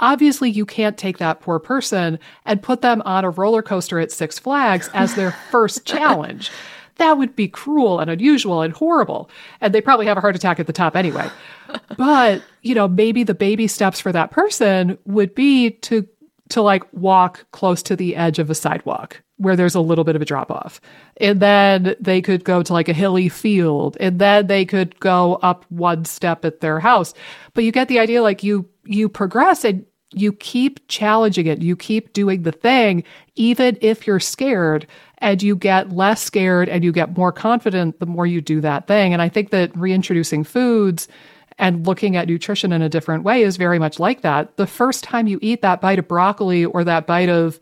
Obviously, you can't take that poor person and put them on a roller coaster at Six Flags as their first challenge. That would be cruel and unusual and horrible. And they probably have a heart attack at the top anyway. But, you know, maybe the baby steps for that person would be to to like walk close to the edge of a sidewalk where there's a little bit of a drop off. And then they could go to like a hilly field and then they could go up one step at their house. But you get the idea like you you progress and you keep challenging it. You keep doing the thing even if you're scared and you get less scared and you get more confident the more you do that thing. And I think that reintroducing foods and looking at nutrition in a different way is very much like that. The first time you eat that bite of broccoli or that bite of,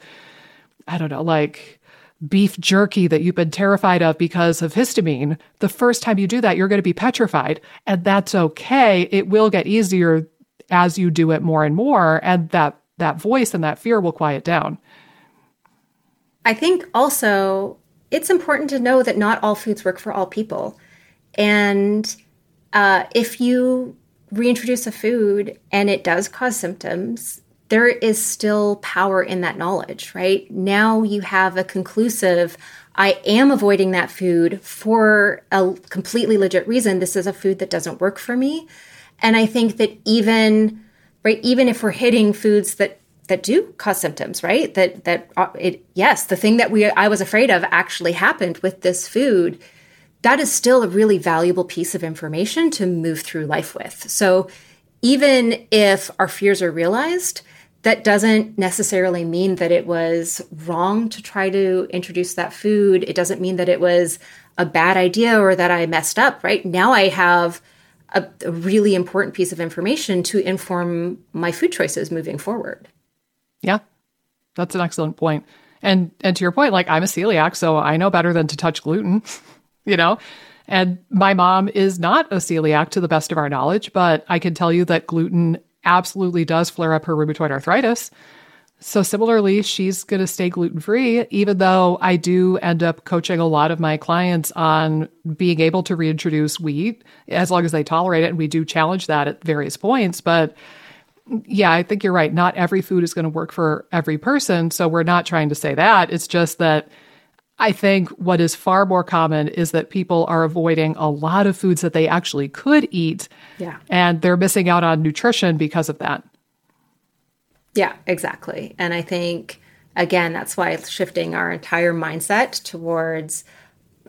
I don't know, like beef jerky that you've been terrified of because of histamine, the first time you do that, you're going to be petrified. And that's okay. It will get easier as you do it more and more. And that, that voice and that fear will quiet down. I think also it's important to know that not all foods work for all people. And uh, if you reintroduce a food and it does cause symptoms, there is still power in that knowledge, right? Now you have a conclusive, I am avoiding that food for a completely legit reason. This is a food that doesn't work for me. And I think that even, right, even if we're hitting foods that that do cause symptoms, right? That that uh, it yes, the thing that we I was afraid of actually happened with this food that is still a really valuable piece of information to move through life with. So even if our fears are realized, that doesn't necessarily mean that it was wrong to try to introduce that food. It doesn't mean that it was a bad idea or that I messed up, right? Now I have a, a really important piece of information to inform my food choices moving forward. Yeah, that's an excellent point. And and to your point, like I'm a celiac, so I know better than to touch gluten. you know? And my mom is not a celiac to the best of our knowledge, but I can tell you that gluten absolutely does flare up her rheumatoid arthritis. So, similarly, she's going to stay gluten free, even though I do end up coaching a lot of my clients on being able to reintroduce wheat as long as they tolerate it. And we do challenge that at various points. But yeah, I think you're right. Not every food is going to work for every person. So, we're not trying to say that. It's just that I think what is far more common is that people are avoiding a lot of foods that they actually could eat. Yeah. And they're missing out on nutrition because of that. Yeah, exactly. And I think, again, that's why shifting our entire mindset towards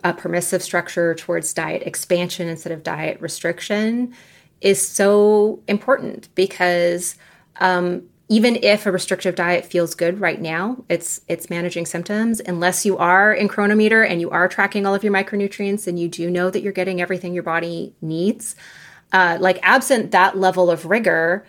a permissive structure, towards diet expansion instead of diet restriction is so important because um, even if a restrictive diet feels good right now, it's it's managing symptoms. Unless you are in Cronometer and you are tracking all of your micronutrients and you do know that you're getting everything your body needs, uh, like absent that level of rigor,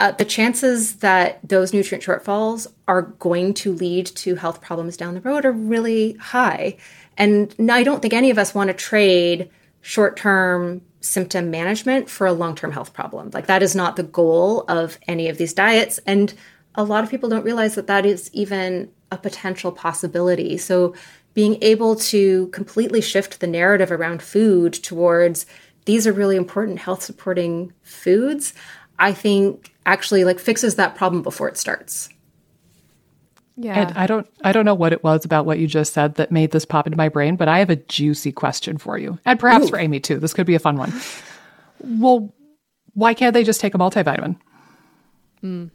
uh, the chances that those nutrient shortfalls are going to lead to health problems down the road are really high. And I don't think any of us want to trade short term symptom management for a long term health problem. Like, that is not the goal of any of these diets. And a lot of people don't realize that that is even a potential possibility. So, being able to completely shift the narrative around food towards these are really important health supporting foods, I think actually like fixes that problem before it starts. Yeah. And I don't I don't know what it was about what you just said that made this pop into my brain, but I have a juicy question for you. And perhaps Ooh. for Amy too. This could be a fun one. well, why can't they just take a multivitamin? Mm.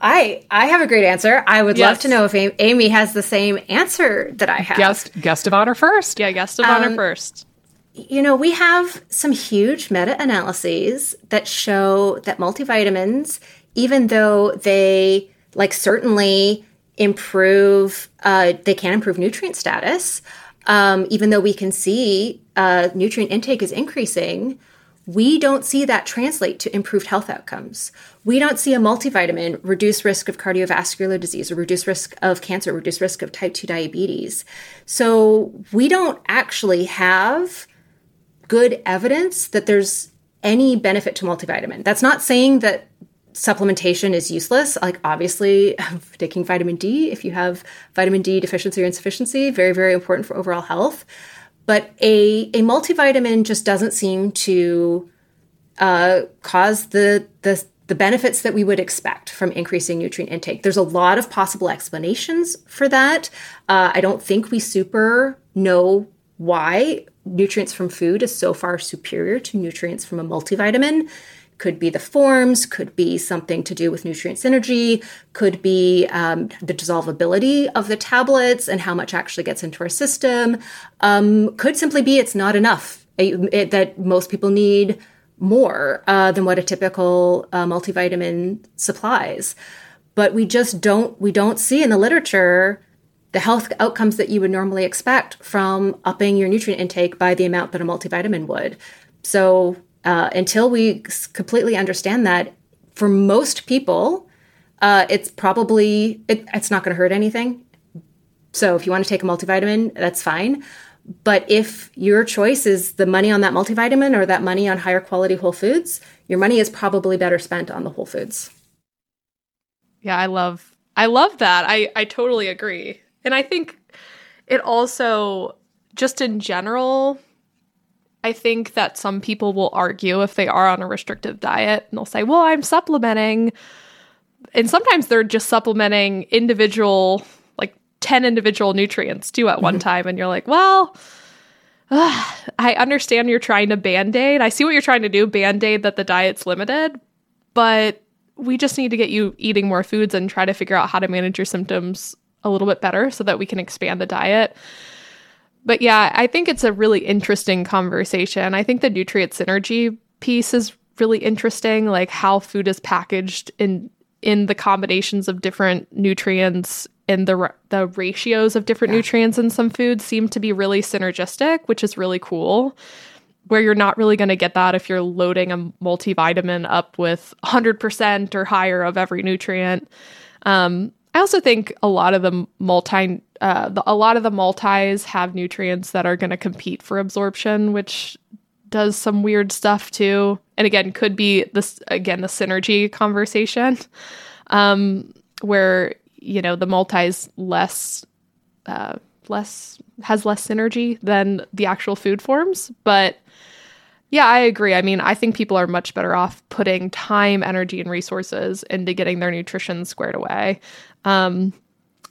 I I have a great answer. I would yes. love to know if Amy has the same answer that I have. Guest guest of honor first. Yeah, guest of um, honor first. You know, we have some huge meta analyses that show that multivitamins, even though they like certainly improve, uh, they can improve nutrient status. Um, even though we can see uh, nutrient intake is increasing, we don't see that translate to improved health outcomes. We don't see a multivitamin reduce risk of cardiovascular disease or reduce risk of cancer, reduce risk of type 2 diabetes. So we don't actually have good evidence that there's any benefit to multivitamin. That's not saying that supplementation is useless. Like obviously taking vitamin D if you have vitamin D deficiency or insufficiency, very, very important for overall health. But a, a multivitamin just doesn't seem to uh, cause the, the the benefits that we would expect from increasing nutrient intake. There's a lot of possible explanations for that. Uh, I don't think we super know why nutrients from food is so far superior to nutrients from a multivitamin. Could be the forms, could be something to do with nutrient synergy, could be um, the dissolvability of the tablets and how much actually gets into our system. Um, could simply be it's not enough, it, it, that most people need more uh, than what a typical uh, multivitamin supplies. But we just don't we don't see in the literature the health outcomes that you would normally expect from upping your nutrient intake by the amount that a multivitamin would. So uh, until we completely understand that, for most people, uh, it's probably it, it's not going to hurt anything. So if you want to take a multivitamin, that's fine. But if your choice is the money on that multivitamin or that money on higher quality whole foods, your money is probably better spent on the whole foods. Yeah, I love I love that. I I totally agree. And I think it also just in general I think that some people will argue if they are on a restrictive diet and they'll say, well, I'm supplementing. And sometimes they're just supplementing individual, like 10 individual nutrients too at one mm-hmm. time. And you're like, well, uh, I understand you're trying to band aid. I see what you're trying to do, band aid that the diet's limited, but we just need to get you eating more foods and try to figure out how to manage your symptoms a little bit better so that we can expand the diet. But yeah, I think it's a really interesting conversation. I think the nutrient synergy piece is really interesting, like how food is packaged in in the combinations of different nutrients and the the ratios of different yeah. nutrients in some foods seem to be really synergistic, which is really cool. Where you're not really going to get that if you're loading a multivitamin up with 100% or higher of every nutrient. Um, I also think a lot of the multi uh, the, a lot of the multis have nutrients that are going to compete for absorption, which does some weird stuff too. And again, could be this again the synergy conversation, um, where you know the multis less uh, less has less synergy than the actual food forms, but yeah, I agree. I mean, I think people are much better off putting time, energy, and resources into getting their nutrition squared away. Um,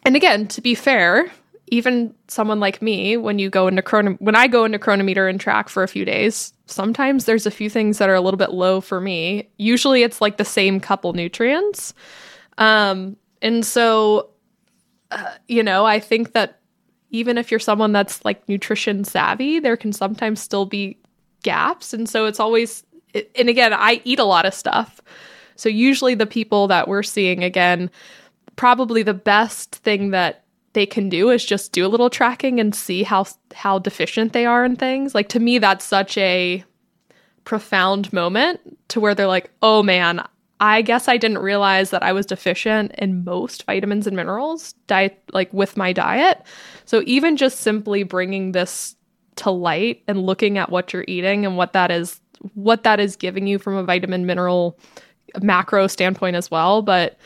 and again, to be fair, even someone like me, when you go into chrono, when I go into Cronometer and track for a few days, sometimes there's a few things that are a little bit low for me. Usually, it's like the same couple nutrients, um, and so, uh, you know, I think that even if you're someone that's like nutrition savvy, there can sometimes still be gaps, and so it's always. And again, I eat a lot of stuff, so usually the people that we're seeing again probably the best thing that they can do is just do a little tracking and see how how deficient they are in things. Like to me that's such a profound moment to where they're like, "Oh man, I guess I didn't realize that I was deficient in most vitamins and minerals diet like with my diet." So even just simply bringing this to light and looking at what you're eating and what that is what that is giving you from a vitamin mineral macro standpoint as well, but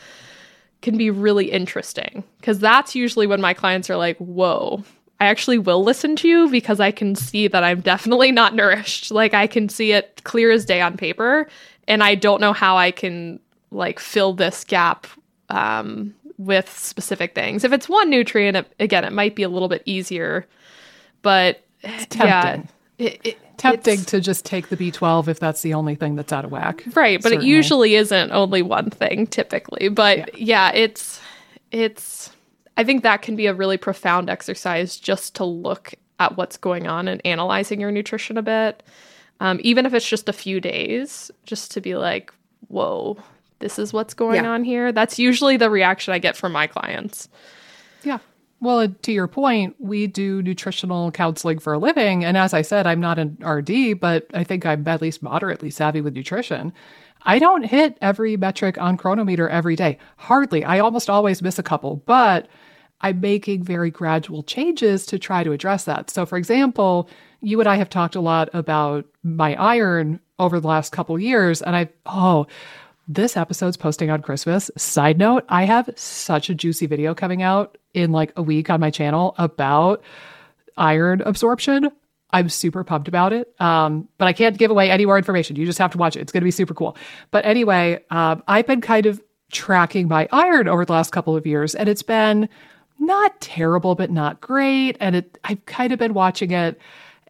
can be really interesting because that's usually when my clients are like, whoa, I actually will listen to you because I can see that I'm definitely not nourished. Like I can see it clear as day on paper. And I don't know how I can like fill this gap um, with specific things. If it's one nutrient, it, again, it might be a little bit easier, but yeah, it, it, tempting to just take the B12 if that's the only thing that's out of whack. Right, but certainly. it usually isn't only one thing typically. But yeah. yeah, it's it's I think that can be a really profound exercise just to look at what's going on and analyzing your nutrition a bit. Um, even if it's just a few days, just to be like, whoa, this is what's going yeah. on here. That's usually the reaction I get from my clients. Yeah. Well, to your point, we do nutritional counseling for a living. And as I said, I'm not an RD, but I think I'm at least moderately savvy with nutrition. I don't hit every metric on Cronometer every day. Hardly. I almost always miss a couple, but I'm making very gradual changes to try to address that. So, for example, you and I have talked a lot about my iron over the last couple years, and I, oh, this episode's posting on Christmas. Side note, I have such a juicy video coming out in like a week on my channel about iron absorption. I'm super pumped about it. Um, but I can't give away any more information. You just have to watch it. It's going to be super cool. But anyway, um, I've been kind of tracking my iron over the last couple of years, and it's been not terrible, but not great. And it, I've kind of been watching it,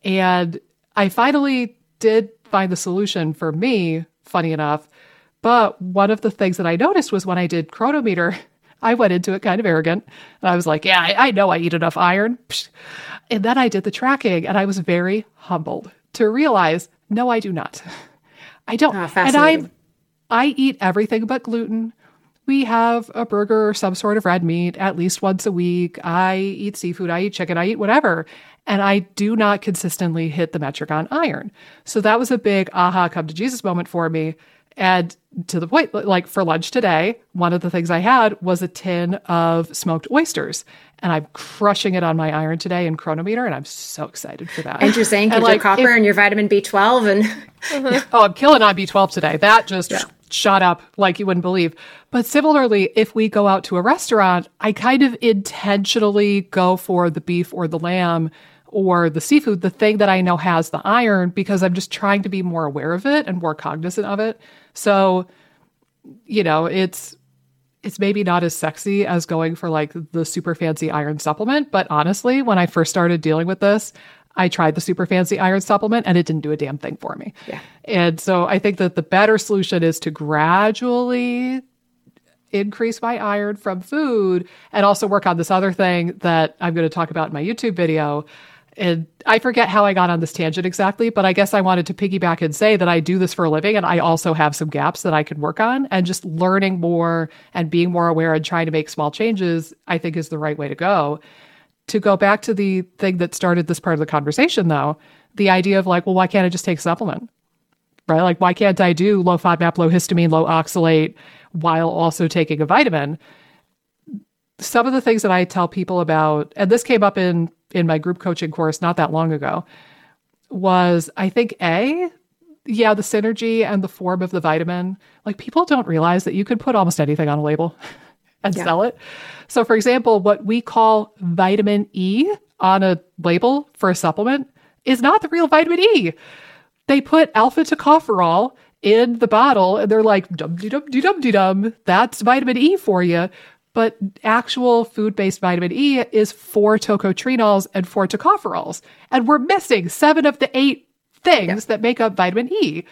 and I finally did find the solution for me, funny enough. But one of the things that I noticed was when I did Cronometer, I went into it kind of arrogant. And I was like, yeah, I, I know I eat enough iron. And then I did the tracking and I was very humbled to realize, no, I do not. I don't. Oh, and I I eat everything but gluten. We have a burger or some sort of red meat at least once a week. I eat seafood, I eat chicken, I eat whatever. And I do not consistently hit the metric on iron. So that was a big aha come to Jesus moment for me. And to the point, like for lunch today, one of the things I had was a tin of smoked oysters. And I'm crushing it on my iron today in Cronometer, and I'm so excited for that. Interesting. And like, your copper if, and your vitamin B12 and uh-huh. oh, I'm killing on B12 today. That just yeah. shot up like you wouldn't believe. But similarly, if we go out to a restaurant, I kind of intentionally go for the beef or the lamb or the seafood, the thing that I know has the iron, because I'm just trying to be more aware of it and more cognizant of it. So, you know, it's it's maybe not as sexy as going for like the super fancy iron supplement, but honestly, when I first started dealing with this, I tried the super fancy iron supplement and it didn't do a damn thing for me. Yeah. And so I think that the better solution is to gradually increase my iron from food and also work on this other thing that I'm going to talk about in my YouTube video, and I forget how I got on this tangent exactly, but I guess I wanted to piggyback and say that I do this for a living and I also have some gaps that I can work on. And just learning more and being more aware and trying to make small changes, I think is the right way to go. To go back to the thing that started this part of the conversation, though, the idea of like, well, why can't I just take a supplement? Right? Like, why can't I do low FODMAP, low histamine, low oxalate while also taking a vitamin? Some of the things that I tell people about, and this came up in in my group coaching course not that long ago was I think A, yeah, the synergy and the form of the vitamin. Like people don't realize that you could put almost anything on a label and yeah. sell it. So, for example, what we call vitamin E on a label for a supplement is not the real vitamin E. They put alpha tocopherol in the bottle and they're like, dum dum dum dum dum, that's vitamin E for you but actual food based vitamin E is four tocotrienols and four tocopherols. And we're missing seven of the eight things yeah. that make up vitamin E.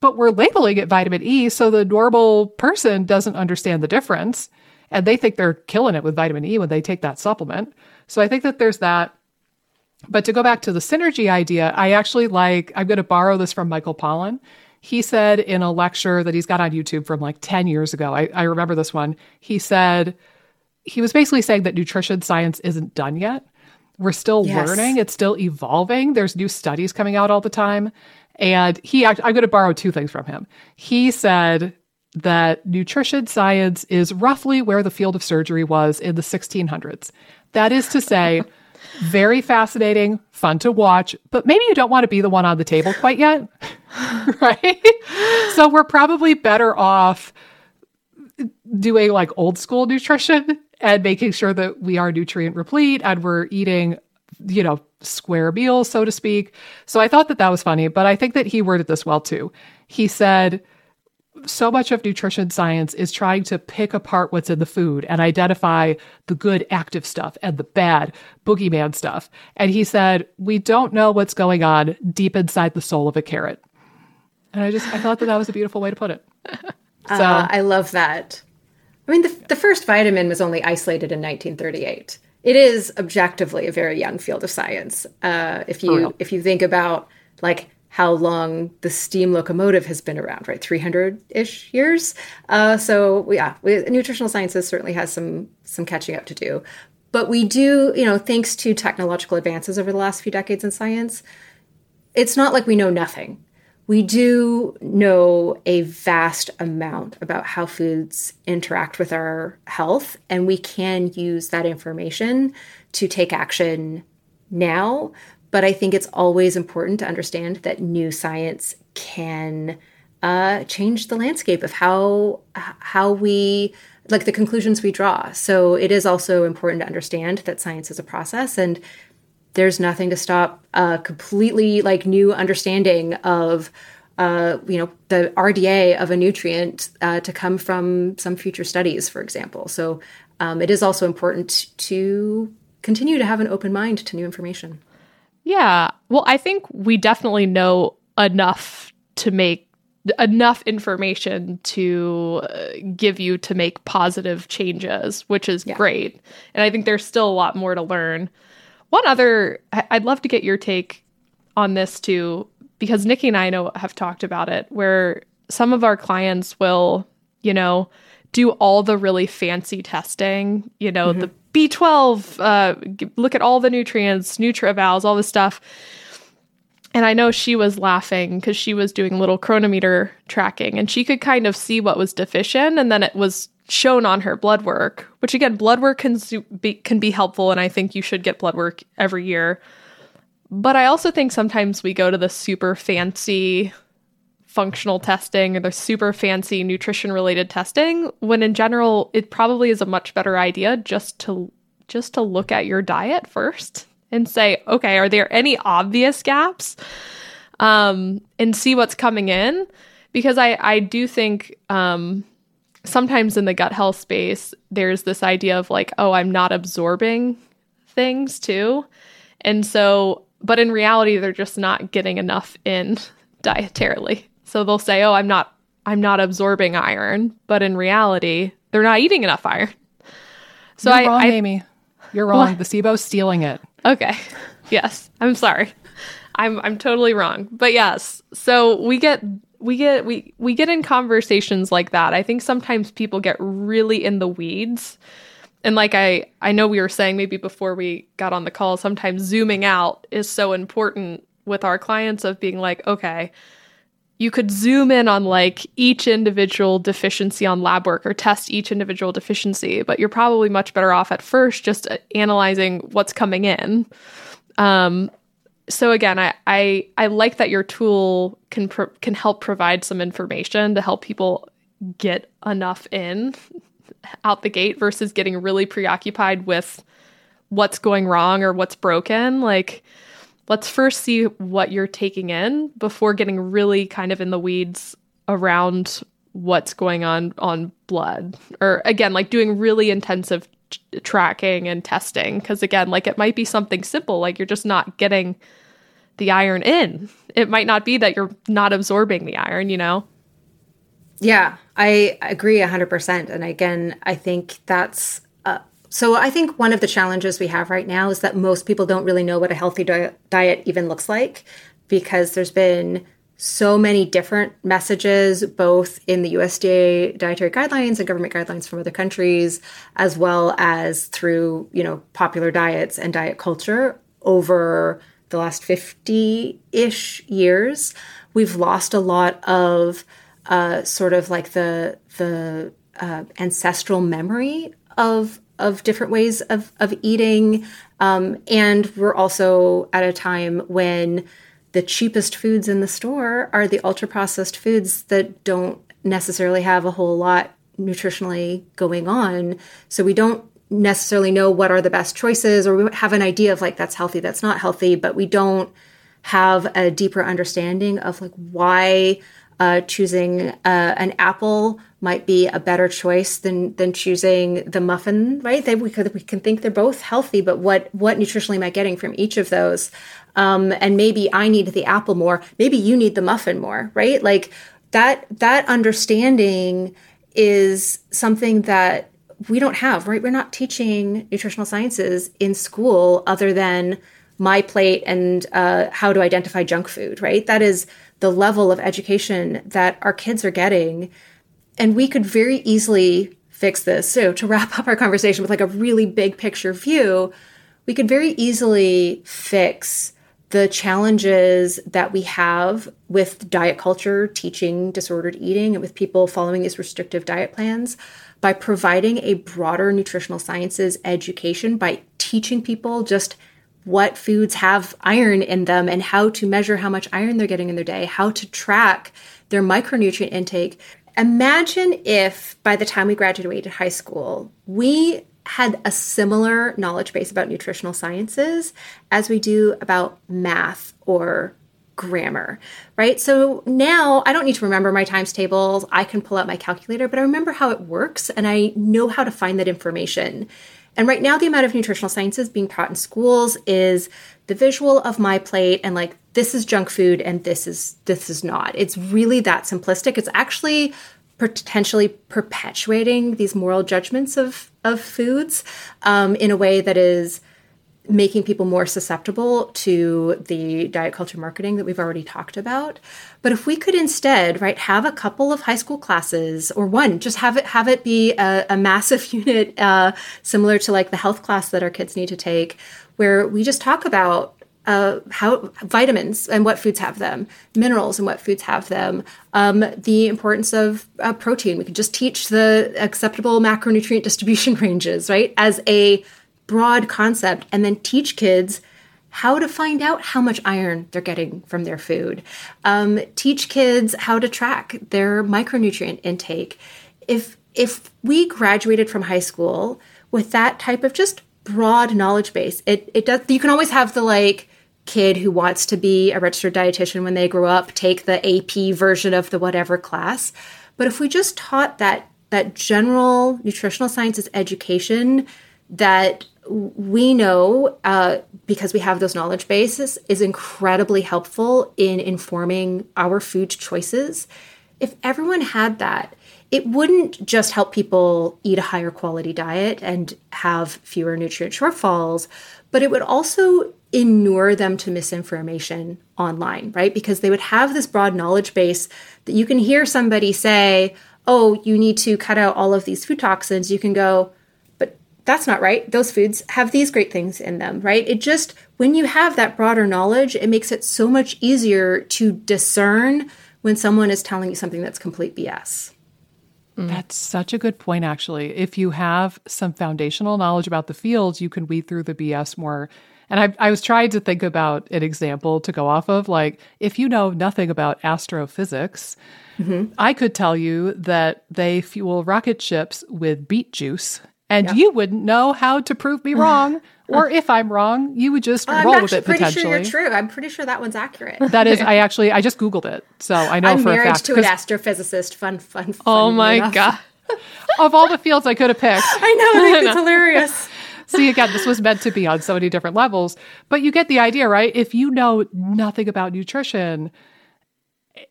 But we're labeling it vitamin E so the normal person doesn't understand the difference. And they think they're killing it with vitamin E when they take that supplement. So I think that there's that. But to go back to the synergy idea, I actually like, I'm going to borrow this from Michael Pollan. He said in a lecture that he's got on YouTube from like 10 years ago, I, I remember this one. He said, he was basically saying that nutrition science isn't done yet. We're still yes. learning, it's still evolving. There's new studies coming out all the time. And he, I'm going to borrow two things from him. He said that nutrition science is roughly where the field of surgery was in the 1600s. That is to say, very fascinating, fun to watch, but maybe you don't want to be the one on the table quite yet. right? So we're probably better off doing like old school nutrition and making sure that we are nutrient replete and we're eating, you know, square meals, so to speak. So I thought that that was funny, but I think that he worded this well too. He said, so much of nutrition science is trying to pick apart what's in the food and identify the good active stuff and the bad boogeyman stuff. And he said, We don't know what's going on deep inside the soul of a carrot. And I just, I thought that that was a beautiful way to put it. So uh, I love that. I mean, the, the first vitamin was only isolated in 1938. It is objectively a very young field of science. Uh, if you if you think about like how long the steam locomotive has been around, right? 300 ish years. Uh, so yeah, we, nutritional sciences certainly has some, some catching up to do. But we do, you know, thanks to technological advances over the last few decades in science, it's not like we know nothing. We do know a vast amount about how foods interact with our health, and we can use that information to take action now but I think it's always important to understand that new science can uh, change the landscape of how how we like the conclusions we draw. So it is also important to understand that science is a process and there's nothing to stop a completely like new understanding of uh, you know the RDA of a nutrient uh, to come from some future studies, for example. So um, it is also important to continue to have an open mind to new information. Yeah. Well, I think we definitely know enough to make enough information to uh, give you to make positive changes, which is yeah. great. And I think there's still a lot more to learn. One other, I'd love to get your take on this too, because Nikki and I know have talked about it, where some of our clients will, you know, do all the really fancy testing, you know, mm-hmm. the B12, uh, look at all the nutrients, NutrEvals, all this stuff. And I know she was laughing because she was doing little Cronometer tracking and she could kind of see what was deficient. And then it was shown on her blood work, which again, blood work can be, can be helpful. And I think you should get blood work every year. But I also think sometimes we go to the super fancy functional testing or the super fancy nutrition related testing when in general it probably is a much better idea just to just to look at your diet first and say okay are there any obvious gaps? Um, and see what's coming in because i i do think um, sometimes in the gut health space there's this idea of like oh i'm not absorbing things too. And so but in reality they're just not getting enough in dietarily so they'll say, "Oh, I'm not I'm not absorbing iron," but in reality, they're not eating enough iron. So You're I, wrong, I, Amy. You're wrong. What? The SIBO's stealing it. Okay. Yes. I'm sorry. I'm I'm totally wrong. But yes. So we get we get we we get in conversations like that. I think sometimes people get really in the weeds. And like I I know we were saying maybe before we got on the call, sometimes zooming out is so important with our clients of being like, okay, you could zoom in on like each individual deficiency on lab work or test each individual deficiency, but you're probably much better off at first just uh, analyzing what's coming in. Um, so again, I, I I like that your tool can pro- can help provide some information to help people get enough in out the gate versus getting really preoccupied with what's going wrong or what's broken. Like let's first see what you're taking in before getting really kind of in the weeds around what's going on on blood. Or again like doing really intensive t- tracking and testing because again like it might be something simple like you're just not getting the iron in. It might not be that you're not absorbing the iron you know? Yeah i agree 100% and again i think that's so I think one of the challenges we have right now is that most people don't really know what a healthy di- diet even looks like because there's been so many different messages, both in the USDA dietary guidelines and government guidelines from other countries, as well as through, you know, popular diets and diet culture over the last 50 ish years. We've lost a lot of uh, sort of like the, the uh, ancestral memory of of different ways of, of eating. Um, and we're also at a time when the cheapest foods in the store are the ultra processed foods that don't necessarily have a whole lot nutritionally going on. So we don't necessarily know what are the best choices, or we have an idea of like that's healthy, that's not healthy, but we don't have a deeper understanding of like why uh, choosing uh, an apple might be a better choice than than choosing the muffin, right? They, we, could, we can think they're both healthy, but what what nutritionally am I getting from each of those? Um, and maybe I need the apple more. Maybe you need the muffin more, right? Like that that understanding is something that we don't have, right? We're not teaching nutritional sciences in school other than my plate and uh, how to identify junk food, right? That is the level of education that our kids are getting. And we could very easily fix this. So, to wrap up our conversation with like a really big picture view, we could very easily fix the challenges that we have with diet culture, teaching disordered eating, and with people following these restrictive diet plans by providing a broader nutritional sciences education, by teaching people just what foods have iron in them and how to measure how much iron they're getting in their day, how to track their micronutrient intake. Imagine if by the time we graduated high school, we had a similar knowledge base about nutritional sciences as we do about math or grammar, right? So now I don't need to remember my times tables. I can pull out my calculator, but I remember how it works and I know how to find that information. And right now, the amount of nutritional sciences being taught in schools is the visual of my plate and like this is junk food and this is this is not. It's really that simplistic. It's actually potentially perpetuating these moral judgments of of foods um, in a way that is making people more susceptible to the diet culture marketing that we've already talked about but if we could instead right have a couple of high school classes or one just have it have it be a, a massive unit uh, similar to like the health class that our kids need to take where we just talk about uh, how vitamins and what foods have them, minerals and what foods have them, um, the importance of uh, protein. We could just teach the acceptable macronutrient distribution ranges, right, as a broad concept, and then teach kids how to find out how much iron they're getting from their food. Um, teach kids how to track their micronutrient intake. If if we graduated from high school with that type of just broad knowledge base, it it does. You can always have the like kid who wants to be a registered dietitian when they grow up take the AP version of the whatever class. But if we just taught that that general nutritional sciences education that we know uh, because we have those knowledge bases is incredibly helpful in informing our food choices. If everyone had that, it wouldn't just help people eat a higher quality diet and have fewer nutrient shortfalls, but it would also inure them to misinformation online, right? Because they would have this broad knowledge base that you can hear somebody say, oh, you need to cut out all of these food toxins. You can go, that's not right. Those foods have these great things in them, right? It just, when you have that broader knowledge, it makes it so much easier to discern when someone is telling you something that's complete BS. That's such a good point, actually. If you have some foundational knowledge about the field, you can weed through the BS more and I, I was trying to think about an example to go off of. Like, if you know nothing about astrophysics, mm-hmm. I could tell you that they fuel rocket ships with beet juice, and yeah. you wouldn't know how to prove me wrong. or if I'm wrong, you would just roll with it potentially. Pretty sure you're true. I'm pretty sure that one's accurate. that is, I actually, I just googled it, so I know I'm for married a fact. to an astrophysicist. Fun, fun, fun. Oh my enough. god! of all the fields I could have picked, I know. I it's hilarious. See, again, this was meant to be on so many different levels, but you get the idea, right? If you know nothing about nutrition,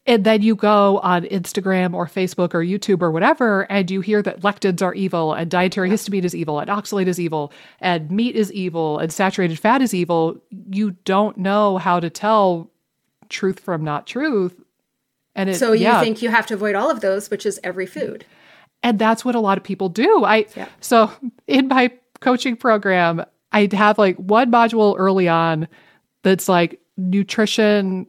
and then you go on Instagram or Facebook or YouTube or whatever, and you hear that lectins are evil, and dietary histamine is evil, and oxalate is evil, and meat is evil, and saturated fat is evil, you don't know how to tell truth from not truth. And it, so you yeah. think you have to avoid all of those, which is every food. And that's what a lot of people do. I yeah. so in my coaching program, I'd have like one module early on that's like nutrition,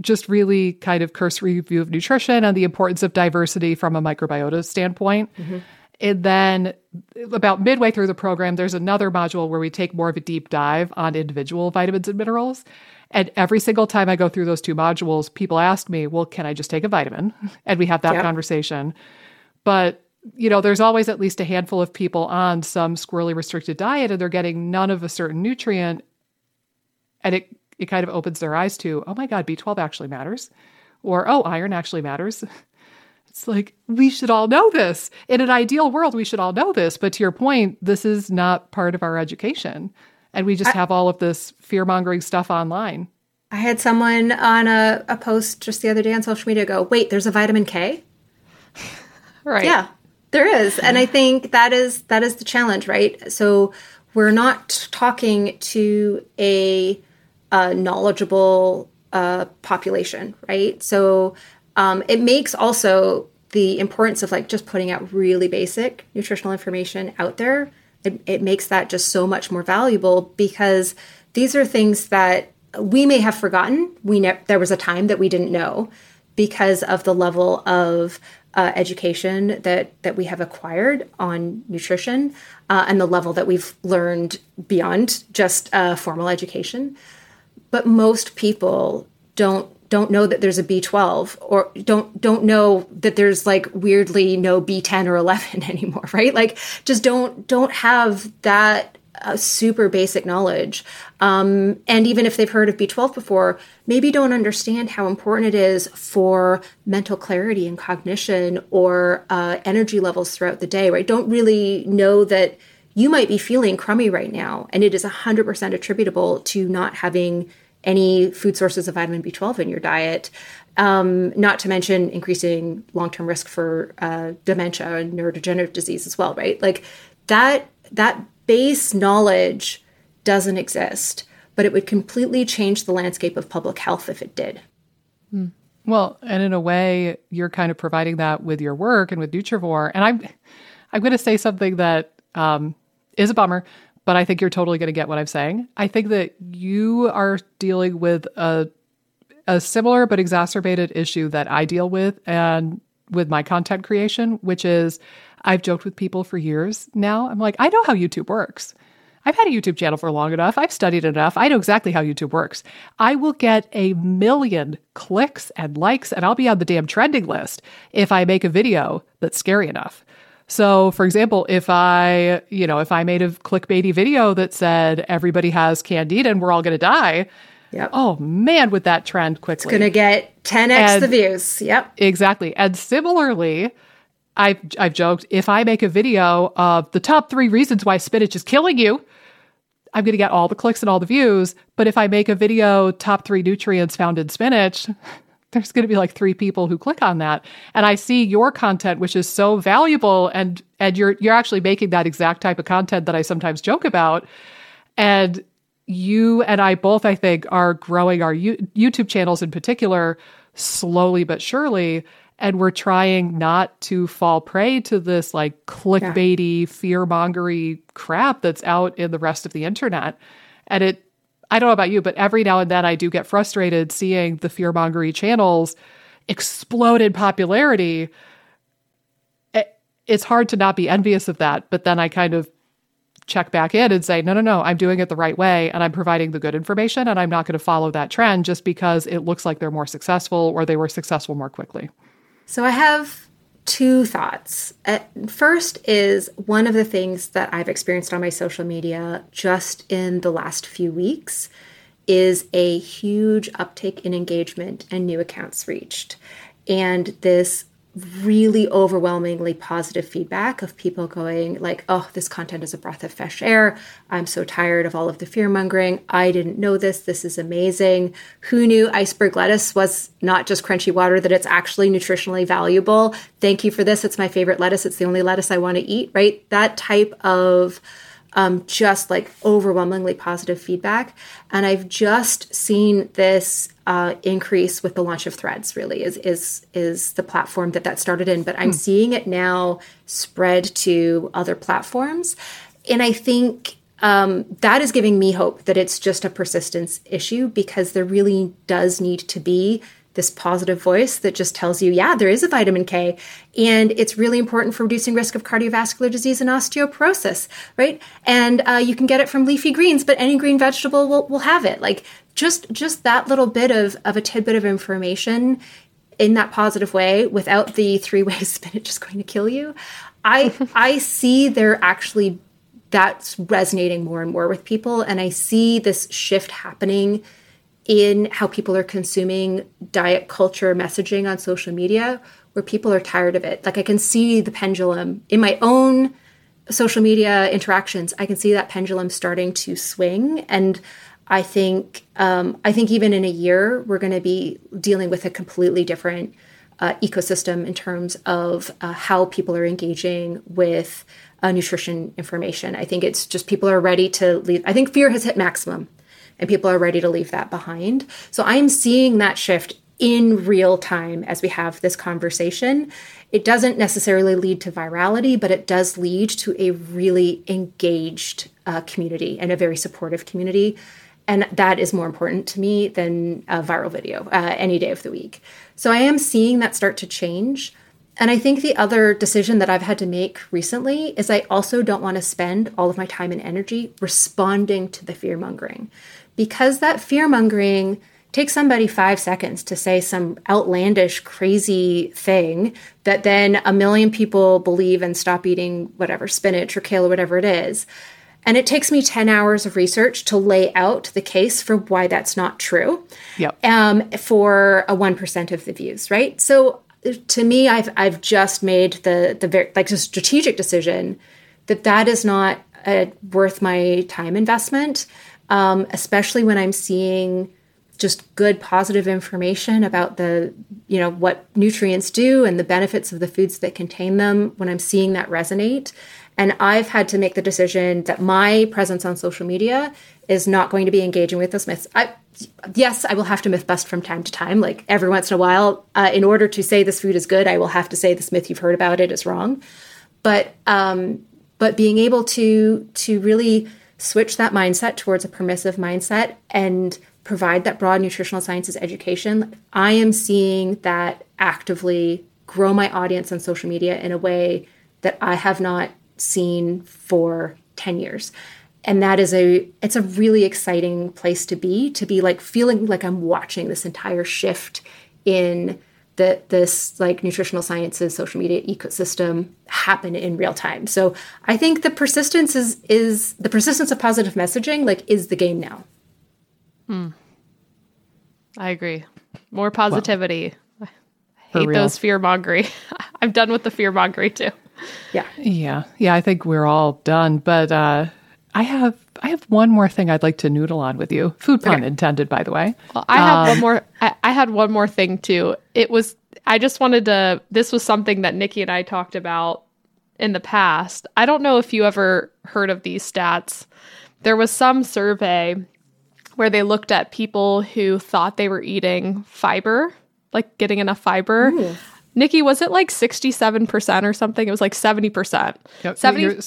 just really kind of cursory view of nutrition and the importance of diversity from a microbiota standpoint. Mm-hmm. And then about midway through the program, there's another module where we take more of a deep dive on individual vitamins and minerals. And every single time I go through those two modules, people ask me, well, can I just take a vitamin? And we have that yep. conversation. But you know, there's always at least a handful of people on some squirrely restricted diet and they're getting none of a certain nutrient. And it, it kind of opens their eyes to, oh my God, B12 actually matters. or oh, iron actually matters. It's like we should all know this. In an ideal world, we should all know this. But to your point, this is not part of our education. And we just I, have all of this fear mongering stuff online. I had someone on a, a post just the other day on social media go, wait, there's a vitamin K? right. Yeah, there is. And I think that is that is the challenge, right? So we're not talking to a, a knowledgeable uh, population, right? So um, it makes also the importance of like just putting out really basic nutritional information out there. It, it makes that just so much more valuable because these are things that we may have forgotten. We ne- there was a time that we didn't know because of the level of uh, education that that we have acquired on nutrition uh, and the level that we've learned beyond just uh, formal education. But most people don't don't know that there's a B12 or don't don't know that there's like weirdly no B10 or 11 anymore, right? Like just don't don't have that uh, super basic knowledge. Um, and even if they've heard of B12 before, maybe don't understand how important it is for mental clarity and cognition or uh, energy levels throughout the day, right? Don't really know that you might be feeling crummy right now, and it is 100% attributable to not having any food sources of vitamin B12 in your diet. Um, not to mention increasing long-term risk for uh, dementia and neurodegenerative disease as well, right? Like that that base knowledge doesn't exist, but it would completely change the landscape of public health if it did. Hmm. Well, and in a way, you're kind of providing that with your work and with Nutrivore. And I'm, I'm going to say something that um, is a bummer, but I think you're totally going to get what I'm saying. I think that you are dealing with a a similar but exacerbated issue that I deal with and with my content creation, which is I've joked with people for years now. I'm like, I know how YouTube works. I've had a YouTube channel for long enough. I've studied enough. I know exactly how YouTube works. I will get a million clicks and likes, and I'll be on the damn trending list if I make a video that's scary enough. So, for example, if I, you know, if I made a clickbaity video that said everybody has candida and we're all going to die, Yep. Oh man, would that trend quickly? It's going to get 10x and, the views. Yep. Exactly. And similarly, I've I've joked if I make a video of the top three reasons why spinach is killing you, I'm going to get all the clicks and all the views. But if I make a video top three nutrients found in spinach, there's going to be like three people who click on that. And i see your content which is so valuable and and you're you're actually making that exact type of content that i sometimes joke about. And you and i both i think are growing our U- youtube channels in particular slowly but surely and we're trying not to fall prey to this like clickbaity yeah. fear-mongery crap that's out in the rest of the internet. And it I don't know about you, but every now and then I do get frustrated seeing the fearmongery channels explode in popularity. It's hard to not be envious of that, but then I kind of check back in and say, no, no, no, I'm doing it the right way and I'm providing the good information and I'm not going to follow that trend just because it looks like they're more successful or they were successful more quickly. So I have two thoughts. Uh, first is one of the things that I've experienced on my social media just in the last few weeks is a huge uptick in engagement and new accounts reached. And this really overwhelmingly positive feedback of people going like oh this content is a breath of fresh air. I'm so tired of all of the fear mongering i didn't know this. This is amazing. Who knew iceberg lettuce was not just crunchy water that it's actually nutritionally valuable? Thank you for this. It's my favorite lettuce. It's the only lettuce i want to eat right? That type of um, just like overwhelmingly positive feedback. And I've just seen this uh, increase with the launch of Threads. Really, is is is the platform that that started in, but I'm hmm. seeing it now spread to other platforms, and I think. Um, that is giving me hope that it's just a persistence issue because there really does need to be this positive voice that just tells you, yeah, there is a vitamin K, and it's really important for reducing risk of cardiovascular disease and osteoporosis, right? And uh, you can get it from leafy greens, but any green vegetable will, will have it. Like just just that little bit of of a tidbit of information in that positive way, without the three ways spinach is going to kill you. I I see there actually that's resonating more and more with people, and I see this shift happening in how people are consuming diet culture messaging on social media where people are tired of it. Like I can see the pendulum in my own social media interactions. I can see that pendulum starting to swing, and I think um, I think even in a year we're going to be dealing with a completely different uh, ecosystem in terms of uh, how people are engaging with uh, nutrition information. I think it's just people are ready to leave. I think fear has hit maximum and people are ready to leave that behind. So I'm seeing that shift in real time as we have this conversation. It doesn't necessarily lead to virality, but it does lead to a really engaged uh, community and a very supportive community. And that is more important to me than a viral video uh, any day of the week. So I am seeing that start to change. And I think the other decision that I've had to make recently is I also don't want to spend all of my time and energy responding to the fear mongering because that fear mongering takes somebody five seconds to say some outlandish, crazy thing that then a million people believe and stop eating whatever, spinach or kale or whatever it is. And it takes me 10 hours of research to lay out the case for why that's not true. Yep. Um, for a 1% of the views, right? So to me, I've, I've just made the, the very, like a strategic decision that that is not uh, worth my time investment um, especially when I'm seeing just good positive information about the you know what nutrients do and the benefits of the foods that contain them when i'm seeing that resonate. And i've had to make the decision that my presence on social media is not going to be engaging with those myths I, yes i will have to myth bust from time to time like every once in a while. Uh, in order to say this food is good i will have to say this myth you've heard about it is wrong. But um but being able to to really switch that mindset towards a permissive mindset and provide that broad nutritional sciences education, I am seeing that actively grow my audience on social media in a way that I have not seen for 10 years. And that is a it's a really exciting place to be to be like feeling like I'm watching this entire shift in that this like nutritional sciences social media ecosystem happen in real time. So i think the persistence is is the persistence of positive messaging like is the game now. Hmm. i agree. More positivity. Well, i hate those fear mongering i'm done with the fear mongering too. Yeah. Yeah. Yeah i think we're all done. But uh I have I have one more thing I'd like to noodle on with you. Food pun okay. intended, by the way. Well, I have um, one more. I, I, had one more thing too. It was I just wanted to. This was something that Nikki and I talked about in the past. I don't know if you ever heard of these stats. There was some survey where they looked at people who thought they were eating fiber, like getting enough fiber. Ooh. Nikki, was it like 67% or something? It was like 70%. Yep. 70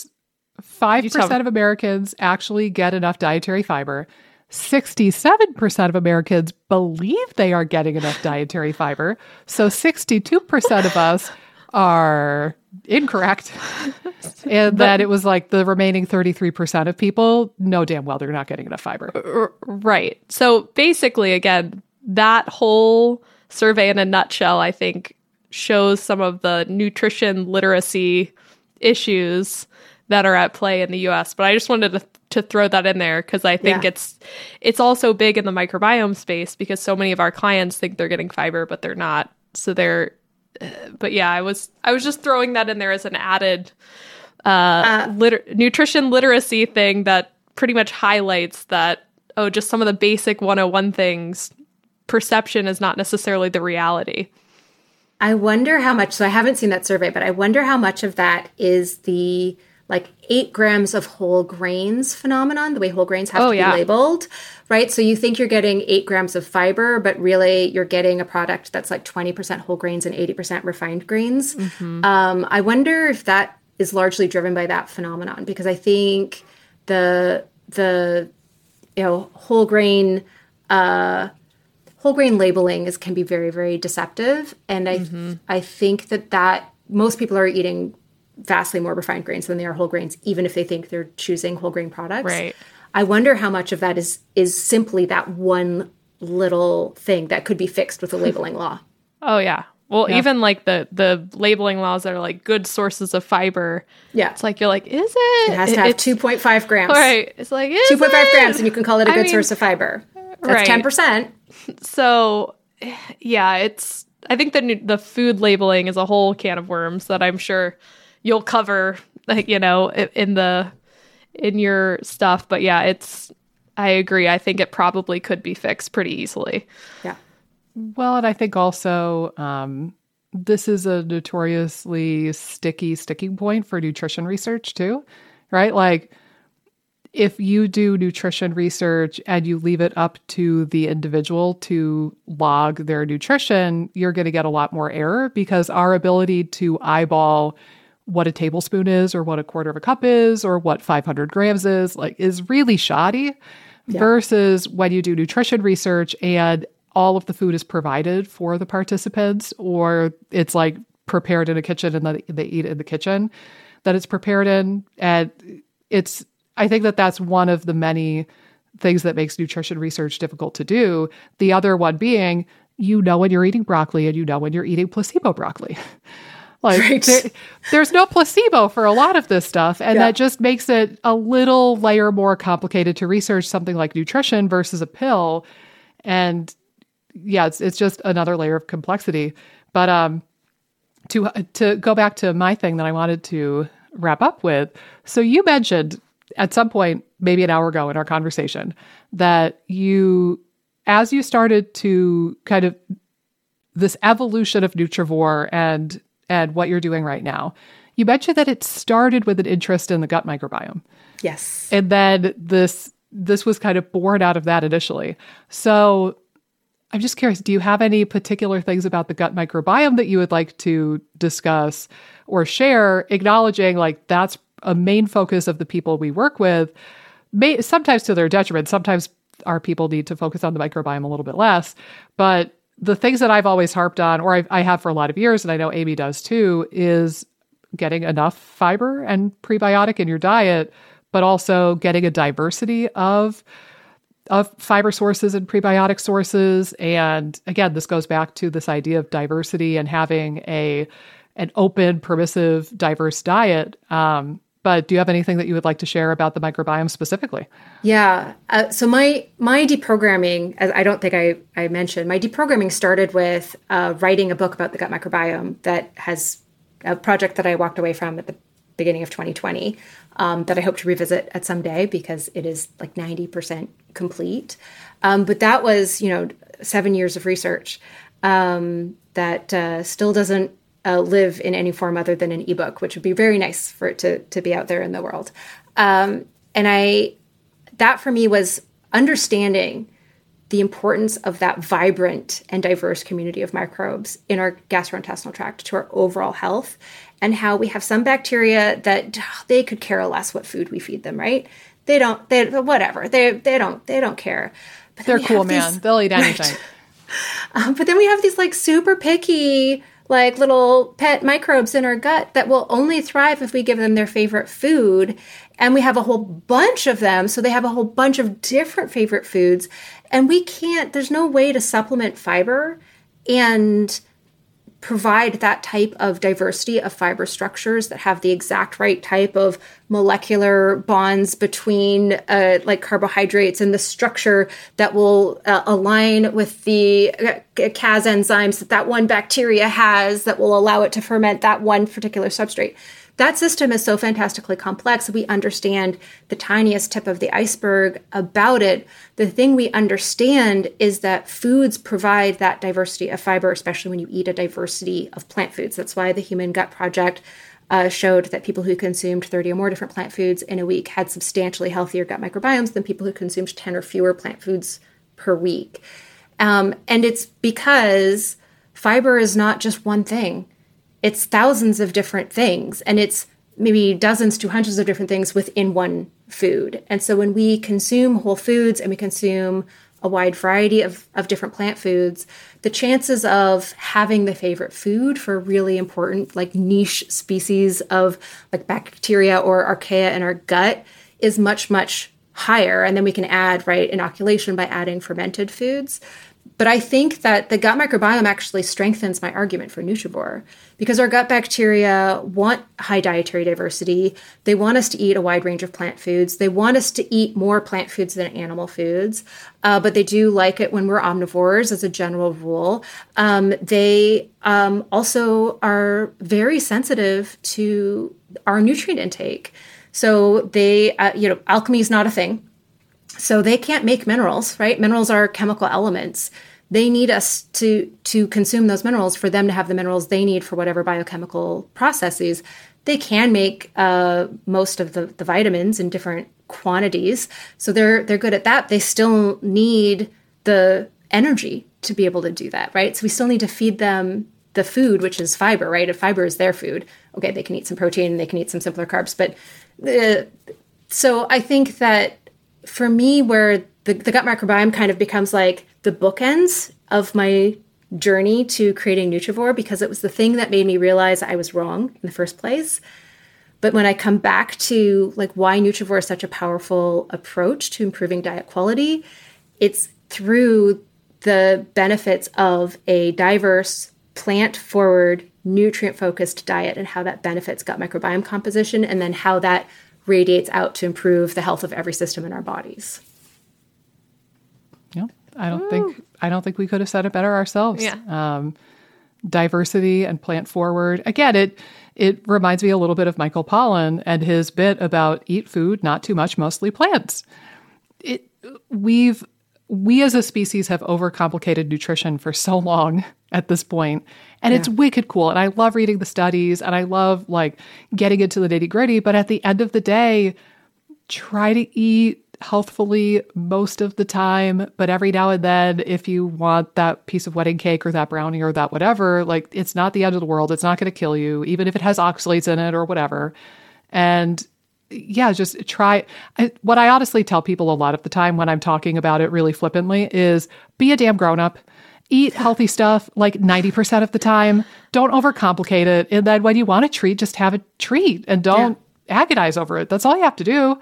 5% of Americans actually get enough dietary fiber. 67% of Americans believe they are getting enough dietary fiber. So 62% of us are incorrect. and that it was like the remaining 33% of people know damn well they're not getting enough fiber. Right. So basically, again, that whole survey in a nutshell, I think, shows some of the nutrition literacy issues that are at play in the US. But I just wanted to, to throw that in there because I think yeah. it's it's also big in the microbiome space because so many of our clients think they're getting fiber, but they're not. So they're uh, but yeah, I was I was just throwing that in there as an added uh, uh liter- nutrition literacy thing that pretty much highlights that oh just some of the basic 101 things perception is not necessarily the reality. I wonder how much so I haven't seen that survey, but I wonder how much of that is the like eight grams of whole grains phenomenon, the way whole grains have oh, to be labeled, right? So you think you're getting eight grams of fiber, but really you're getting a product that's like 20% whole grains and 80% refined grains. Mm-hmm. Um, I wonder if that is largely driven by that phenomenon because I think the the you know whole grain uh, whole grain labeling is can be very very deceptive, and I mm-hmm. I think that that most people are eating vastly more refined grains than they are whole grains, even if they think they're choosing whole grain products. Right. I wonder how much of that is is simply that one little thing that could be fixed with a labeling law. Oh yeah. Well, yeah. even like the the labeling laws that are like good sources of fiber. Yeah. It's like you're like, is it? It has to have two point five grams. Right. It's like two point five grams, and you can call it a good I mean, source of fiber. That's Right. 10%. So, yeah, it's. I think the the food labeling is a whole can of worms that I'm sure you'll cover, you know, in the in your stuff. But yeah, it's. I agree. I think it probably could be fixed pretty easily. Yeah. Well, and I think also um, this is a notoriously sticky sticking point for nutrition research too, right? Like if you do nutrition research and you leave it up to the individual to log their nutrition, you're going to get a lot more error because our ability to eyeball what a tablespoon is or what a quarter of a cup is or what 500 grams is like is really shoddy versus when you do nutrition research and all of the food is provided for the participants or it's like prepared in a kitchen and then they eat it in the kitchen that it's prepared in. And it's i think that that's one of the many things that makes nutrition research difficult to do. The other one being you know when you're eating broccoli and you know when you're eating placebo broccoli like Right. there- there's no placebo for a lot of this stuff and Yeah. that just makes it a little layer more complicated to research something like nutrition versus a pill and yeah it's, it's just another layer of complexity but um to to go back to my thing that I wanted to wrap up with. So you mentioned at some point, maybe an hour ago in our conversation, that you, as you started to kind of this evolution of Nutrivore and and what you're doing right now, you mentioned that it started with an interest in the gut microbiome. Yes. and then this this was kind of born out of that initially. So i'm just curious do you have any particular things about the gut microbiome that you would like to discuss or share acknowledging like that's a main focus of the people we work with? May, sometimes to their detriment sometimes our people need to focus on the microbiome a little bit less but the things that i've always harped on or I've, i have for a lot of years and i know amy does too is getting enough fiber and prebiotic in your diet, but also getting a diversity of of fiber sources and prebiotic sources. And again, this goes back to this idea of diversity and having a an open, permissive, diverse diet. Um, but do you have anything that you would like to share about the microbiome specifically? Yeah. Uh, so my my deprogramming, as I don't think I, I mentioned, my deprogramming started with uh, writing a book about the gut microbiome that has a project that I walked away from at the beginning of 2020 um, that I hope to revisit at some day because it is like 90% complete. Um, but that was, you know, seven years of research um, that uh, still doesn't uh, live in any form other than an ebook, which would be very nice for it to, to be out there in the world. Um, and I, that for me was understanding the importance of that vibrant and diverse community of microbes in our gastrointestinal tract to our overall health and how we have some bacteria that they could care less what food we feed them right they don't they whatever they they don't they don't care but They're cool, man. these- They'll eat anything. um, but then we have these like super picky, like little pet microbes in our gut that will only thrive if we give them their favorite food. And we have a whole bunch of them. So they have a whole bunch of different favorite foods. And we can't, there's no way to supplement fiber and provide that type of diversity of fiber structures that have the exact right type of molecular bonds between uh, like carbohydrates and the structure that will uh, align with the uh, Cas enzymes that that one bacteria has that will allow it to ferment that one particular substrate. That system is so fantastically complex. We understand the tiniest tip of the iceberg about it. The thing we understand is that foods provide that diversity of fiber, especially when you eat a diversity of plant foods. That's why the Human Gut Project uh, showed that people who consumed 30 or more different plant foods in a week had substantially healthier gut microbiomes than people who consumed 10 or fewer plant foods per week. Um, and it's because fiber is not just one thing it's thousands of different things and it's maybe dozens to hundreds of different things within one food. And so when we consume whole foods and we consume a wide variety of, of different plant foods, the chances of having the favorite food for really important, like niche species of like bacteria or archaea in our gut is much, much higher. And then we can add, right, inoculation by adding fermented foods. But I think that the gut microbiome actually strengthens my argument for Nutrivore because our gut bacteria want high dietary diversity. They want us to eat a wide range of plant foods. They want us to eat more plant foods than animal foods, uh, but they do like it when we're omnivores as a general rule. Um, they um, also are very sensitive to our nutrient intake. So they, uh, you know, alchemy is not a thing so they can't make minerals, right? Minerals are chemical elements. They need us to to consume those minerals for them to have the minerals they need for whatever biochemical processes. They can make uh, most of the, the vitamins in different quantities, so they're they're good at that. They still need the energy to be able to do that, right? So we still need to feed them the food, which is fiber, right? If fiber is their food, okay, they can eat some protein, and they can eat some simpler carbs, but uh, so I think that for me, where the, the gut microbiome kind of becomes like the bookends of my journey to creating Nutrivore because it was the thing that made me realize I was wrong in the first place. But when I come back to like why Nutrivore is such a powerful approach to improving diet quality, it's through the benefits of a diverse, plant forward, nutrient focused diet and how that benefits gut microbiome composition and then how that radiates out to improve the health of every system in our bodies. Yeah, I don't Ooh. think I don't think we could have said it better ourselves. Yeah. Um, diversity and plant forward. Again, it it reminds me a little bit of Michael Pollan and his bit about eat food, not too much, mostly plants. It we've we as a species have overcomplicated nutrition for so long at this point and yeah. it's wicked cool and i love reading the studies and i love like getting into the nitty gritty but at the end of the day try to eat healthfully most of the time but every now and then if you want that piece of wedding cake or that brownie or that whatever like it's not the end of the world it's not going to kill you even if it has oxalates in it or whatever and yeah, just try. I, what I honestly tell people a lot of the time when I'm talking about it really flippantly is be a damn grown up. Eat healthy stuff like 90% of the time. Don't overcomplicate it. And then when you want a treat, just have a treat and don't yeah. agonize over it. That's all you have to do.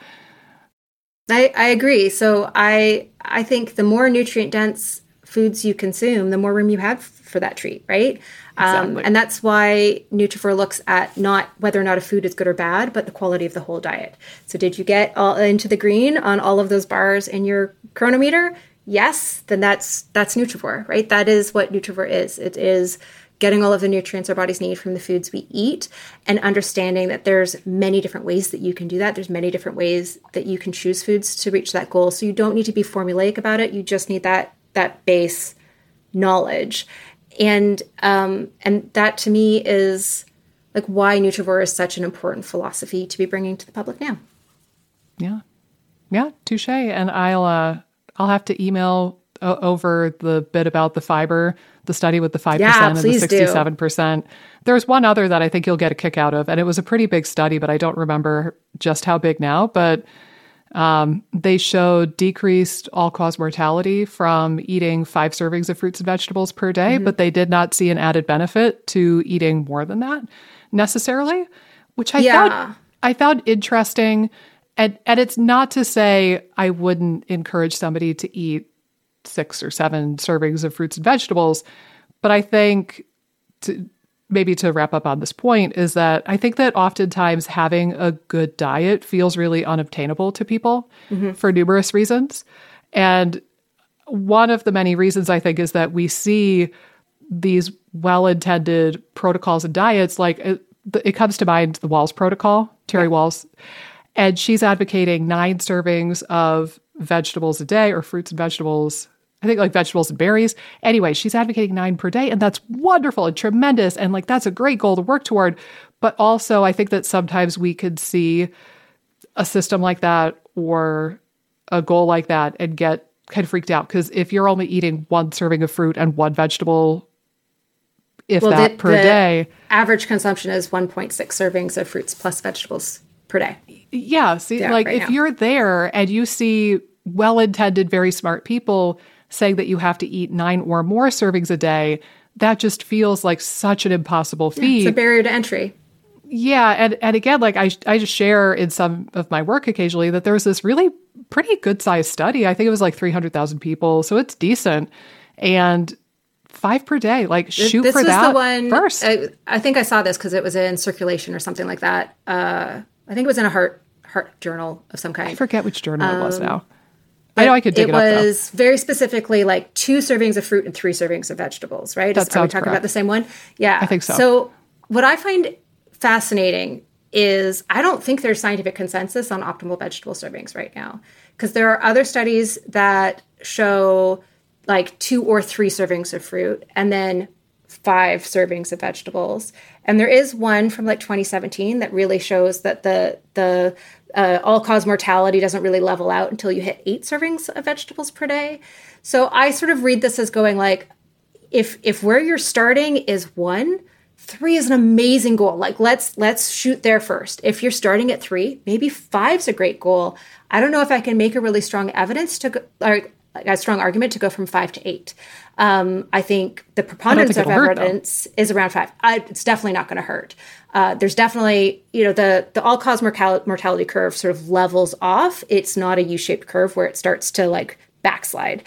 I, I agree. So I I think the more nutrient dense foods you consume, the more room you have for that treat, right? Um, exactly. Um, and that's why Nutrivore looks at not whether or not a food is good or bad, but the quality of the whole diet. So, did you get all into the green on all of those bars in your Cronometer? Yes, then that's that's Nutrivore, right? That is what Nutrivore is. It is getting all of the nutrients our bodies need from the foods we eat and understanding that there's many different ways that you can do that there's many different ways that you can choose foods to reach that goal so you don't need to be formulaic about it you just need that that base knowledge and um, and that to me is like why Nutrivore is such an important philosophy to be bringing to the public now. Yeah, yeah, touche. And I'll uh, I'll have to email o- over the bit about the fiber, the study with the five yeah, percent and the sixty-seven percent. There's one other that I think you'll get a kick out of, and it was a pretty big study, but I don't remember just how big now, but um, they showed decreased all cause mortality from eating five servings of fruits and vegetables per day, mm-hmm. but they did not see an added benefit to eating more than that necessarily, which I yeah. found I found interesting. And and it's not to say I wouldn't encourage somebody to eat six or seven servings of fruits and vegetables, but I think to, maybe to wrap up on this point is that I think that oftentimes having a good diet feels really unobtainable to people mm-hmm. for numerous reasons. And one of the many reasons I think is that we see these well intended protocols and diets, like it, it, comes to mind the Wahls protocol, Terry yeah. Wahls. And she's advocating nine servings of vegetables a day or fruits and vegetables I think like vegetables and berries. Anyway, she's advocating nine per day, and that's wonderful and tremendous. And like that's a great goal to work toward. But also, I think that sometimes we could see a system like that or a goal like that and get kind of freaked out because if you're only eating one serving of fruit and one vegetable, if well, that the, per the day, average consumption is 1.6 servings of fruits plus vegetables per day. Yeah. See, yeah, like right if now. you're there and you see well intended, very smart people saying that you have to eat nine or more servings a day, that just feels like such an impossible feat. Yeah, it's a barrier to entry. Yeah, and and again, like I I just share in some of my work occasionally that there was this really pretty good sized study. I think it was like three hundred thousand people, so it's decent. and five per day. Like shoot this for was that the one first. I, I think I saw this because it was in circulation or something like that. Uh, I think it was in a heart heart journal of some kind. I forget which journal it was now. I know I could dig it, Um, it up. was very specifically like two servings of fruit and three servings of vegetables, right? That Is- Are we talking correct. about the same one? Yeah. I think so. So what I find fascinating is I don't think there's scientific consensus on optimal vegetable servings right now. Because there are other studies that show like two or three servings of fruit and then five servings of vegetables. And there is one from like 2017 that really shows that the the uh, all cause mortality doesn't really level out until you hit eight servings of vegetables per day. So I sort of read this as going like, if if where you're starting is one, three is an amazing goal. Like let's let's shoot there first. If you're starting at three, maybe five's a great goal. I don't know if I can make a really strong evidence to or a strong argument to go from five to eight. Um, I think the preponderance think of it'll hurt, evidence is around five. I, it's definitely not going to hurt. Uh, there's definitely, you know, the the all cause mortality, mortality curve sort of levels off. It's not a U shaped curve where it starts to like backslide,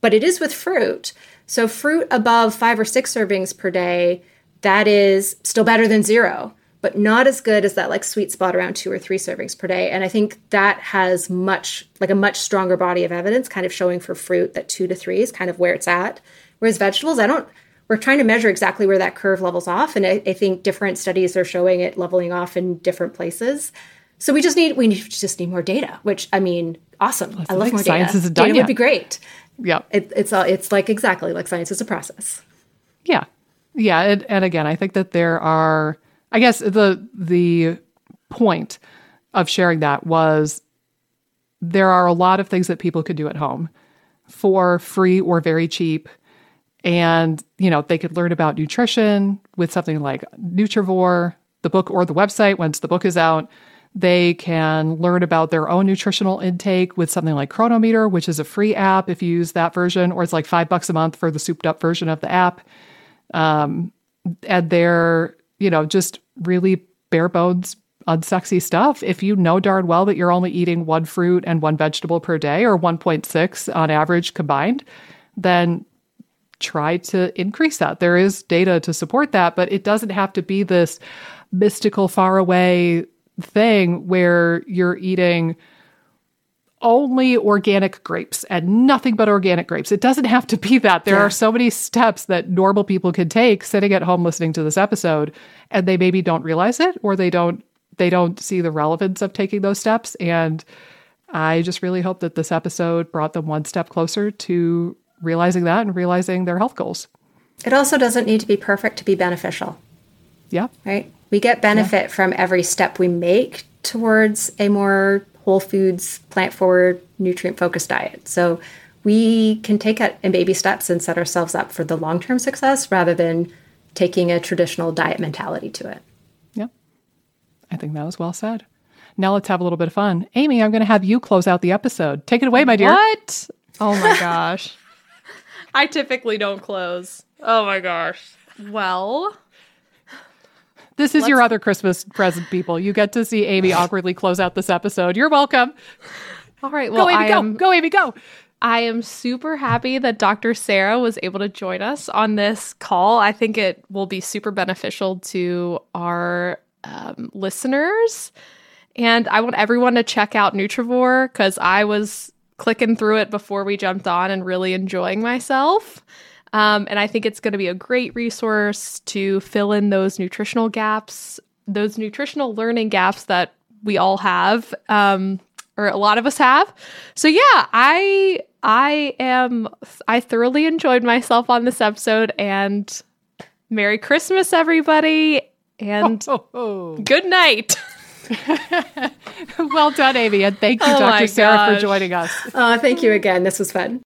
but it is with fruit. So fruit above five or six servings per day, that is still better than zero, but not as good as that like sweet spot around two or three servings per day. And I think that has much like a much stronger body of evidence, kind of showing for fruit that two to three is kind of where it's at. Whereas vegetables, I don't we're trying to measure exactly where that curve levels off and I, I think different studies are showing it leveling off in different places so we just need we need, just need more data which i mean awesome i love like more science data isn't done data yet. would be great Yep. it, it's all it's like exactly like science is a process Yeah. Yeah, and, and again, I think that there are I guess the the point of sharing that was there are a lot of things that people could do at home for free or very cheap and you know, they could learn about nutrition with something like Nutrivore, the book or the website once the book is out. They can learn about their own nutritional intake with something like Cronometer, which is a free app if you use that version, or it's like five bucks a month for the souped up version of the app um, and they're you know just really bare bones unsexy stuff. If you know darn well that you're only eating one fruit and one vegetable per day or 1.6 on average combined then try to increase that. There is data to support that but it doesn't have to be this mystical far away thing where you're eating only organic grapes and nothing but organic grapes. It doesn't have to be that. There Yeah. are so many steps that normal people can take sitting at home listening to this episode and they maybe don't realize it or they don't they don't see the relevance of taking those steps and I just really hope that this episode brought them one step closer to realizing that and realizing their health goals. it also doesn't need to be perfect to be beneficial Yeah. right we get benefit from every step we make towards a more whole foods plant forward nutrient focused diet so we can take it in baby steps and set ourselves up for the long term success rather than taking a traditional diet mentality to it Yep. I think that was well said. Now let's have a little bit of fun. Amy, I'm going to have you close out the episode. Take it away, my dear. What? Oh my gosh. I typically don't close. Oh my gosh. Well, This is your other Christmas present, people. You get to see Amy awkwardly close out this episode. You're welcome. all right. Well, Go, Amy, I go. am Go, Amy, go. I am super happy that Dr. Sarah was able to join us on this call. I think it will be super beneficial to our um, listeners. And I want everyone to check out Nutrivore because I was clicking through it before we jumped on and really enjoying myself. Um, and I think it's going to be a great resource to fill in those nutritional gaps, those nutritional learning gaps that we all have. Um, or a lot of us have. So yeah, I I am I thoroughly enjoyed myself on this episode and Merry Christmas everybody and Oh, oh. good night. Well done, Amy. And thank you, Oh Dr. Sarah, for joining us. uh, thank you again this was fun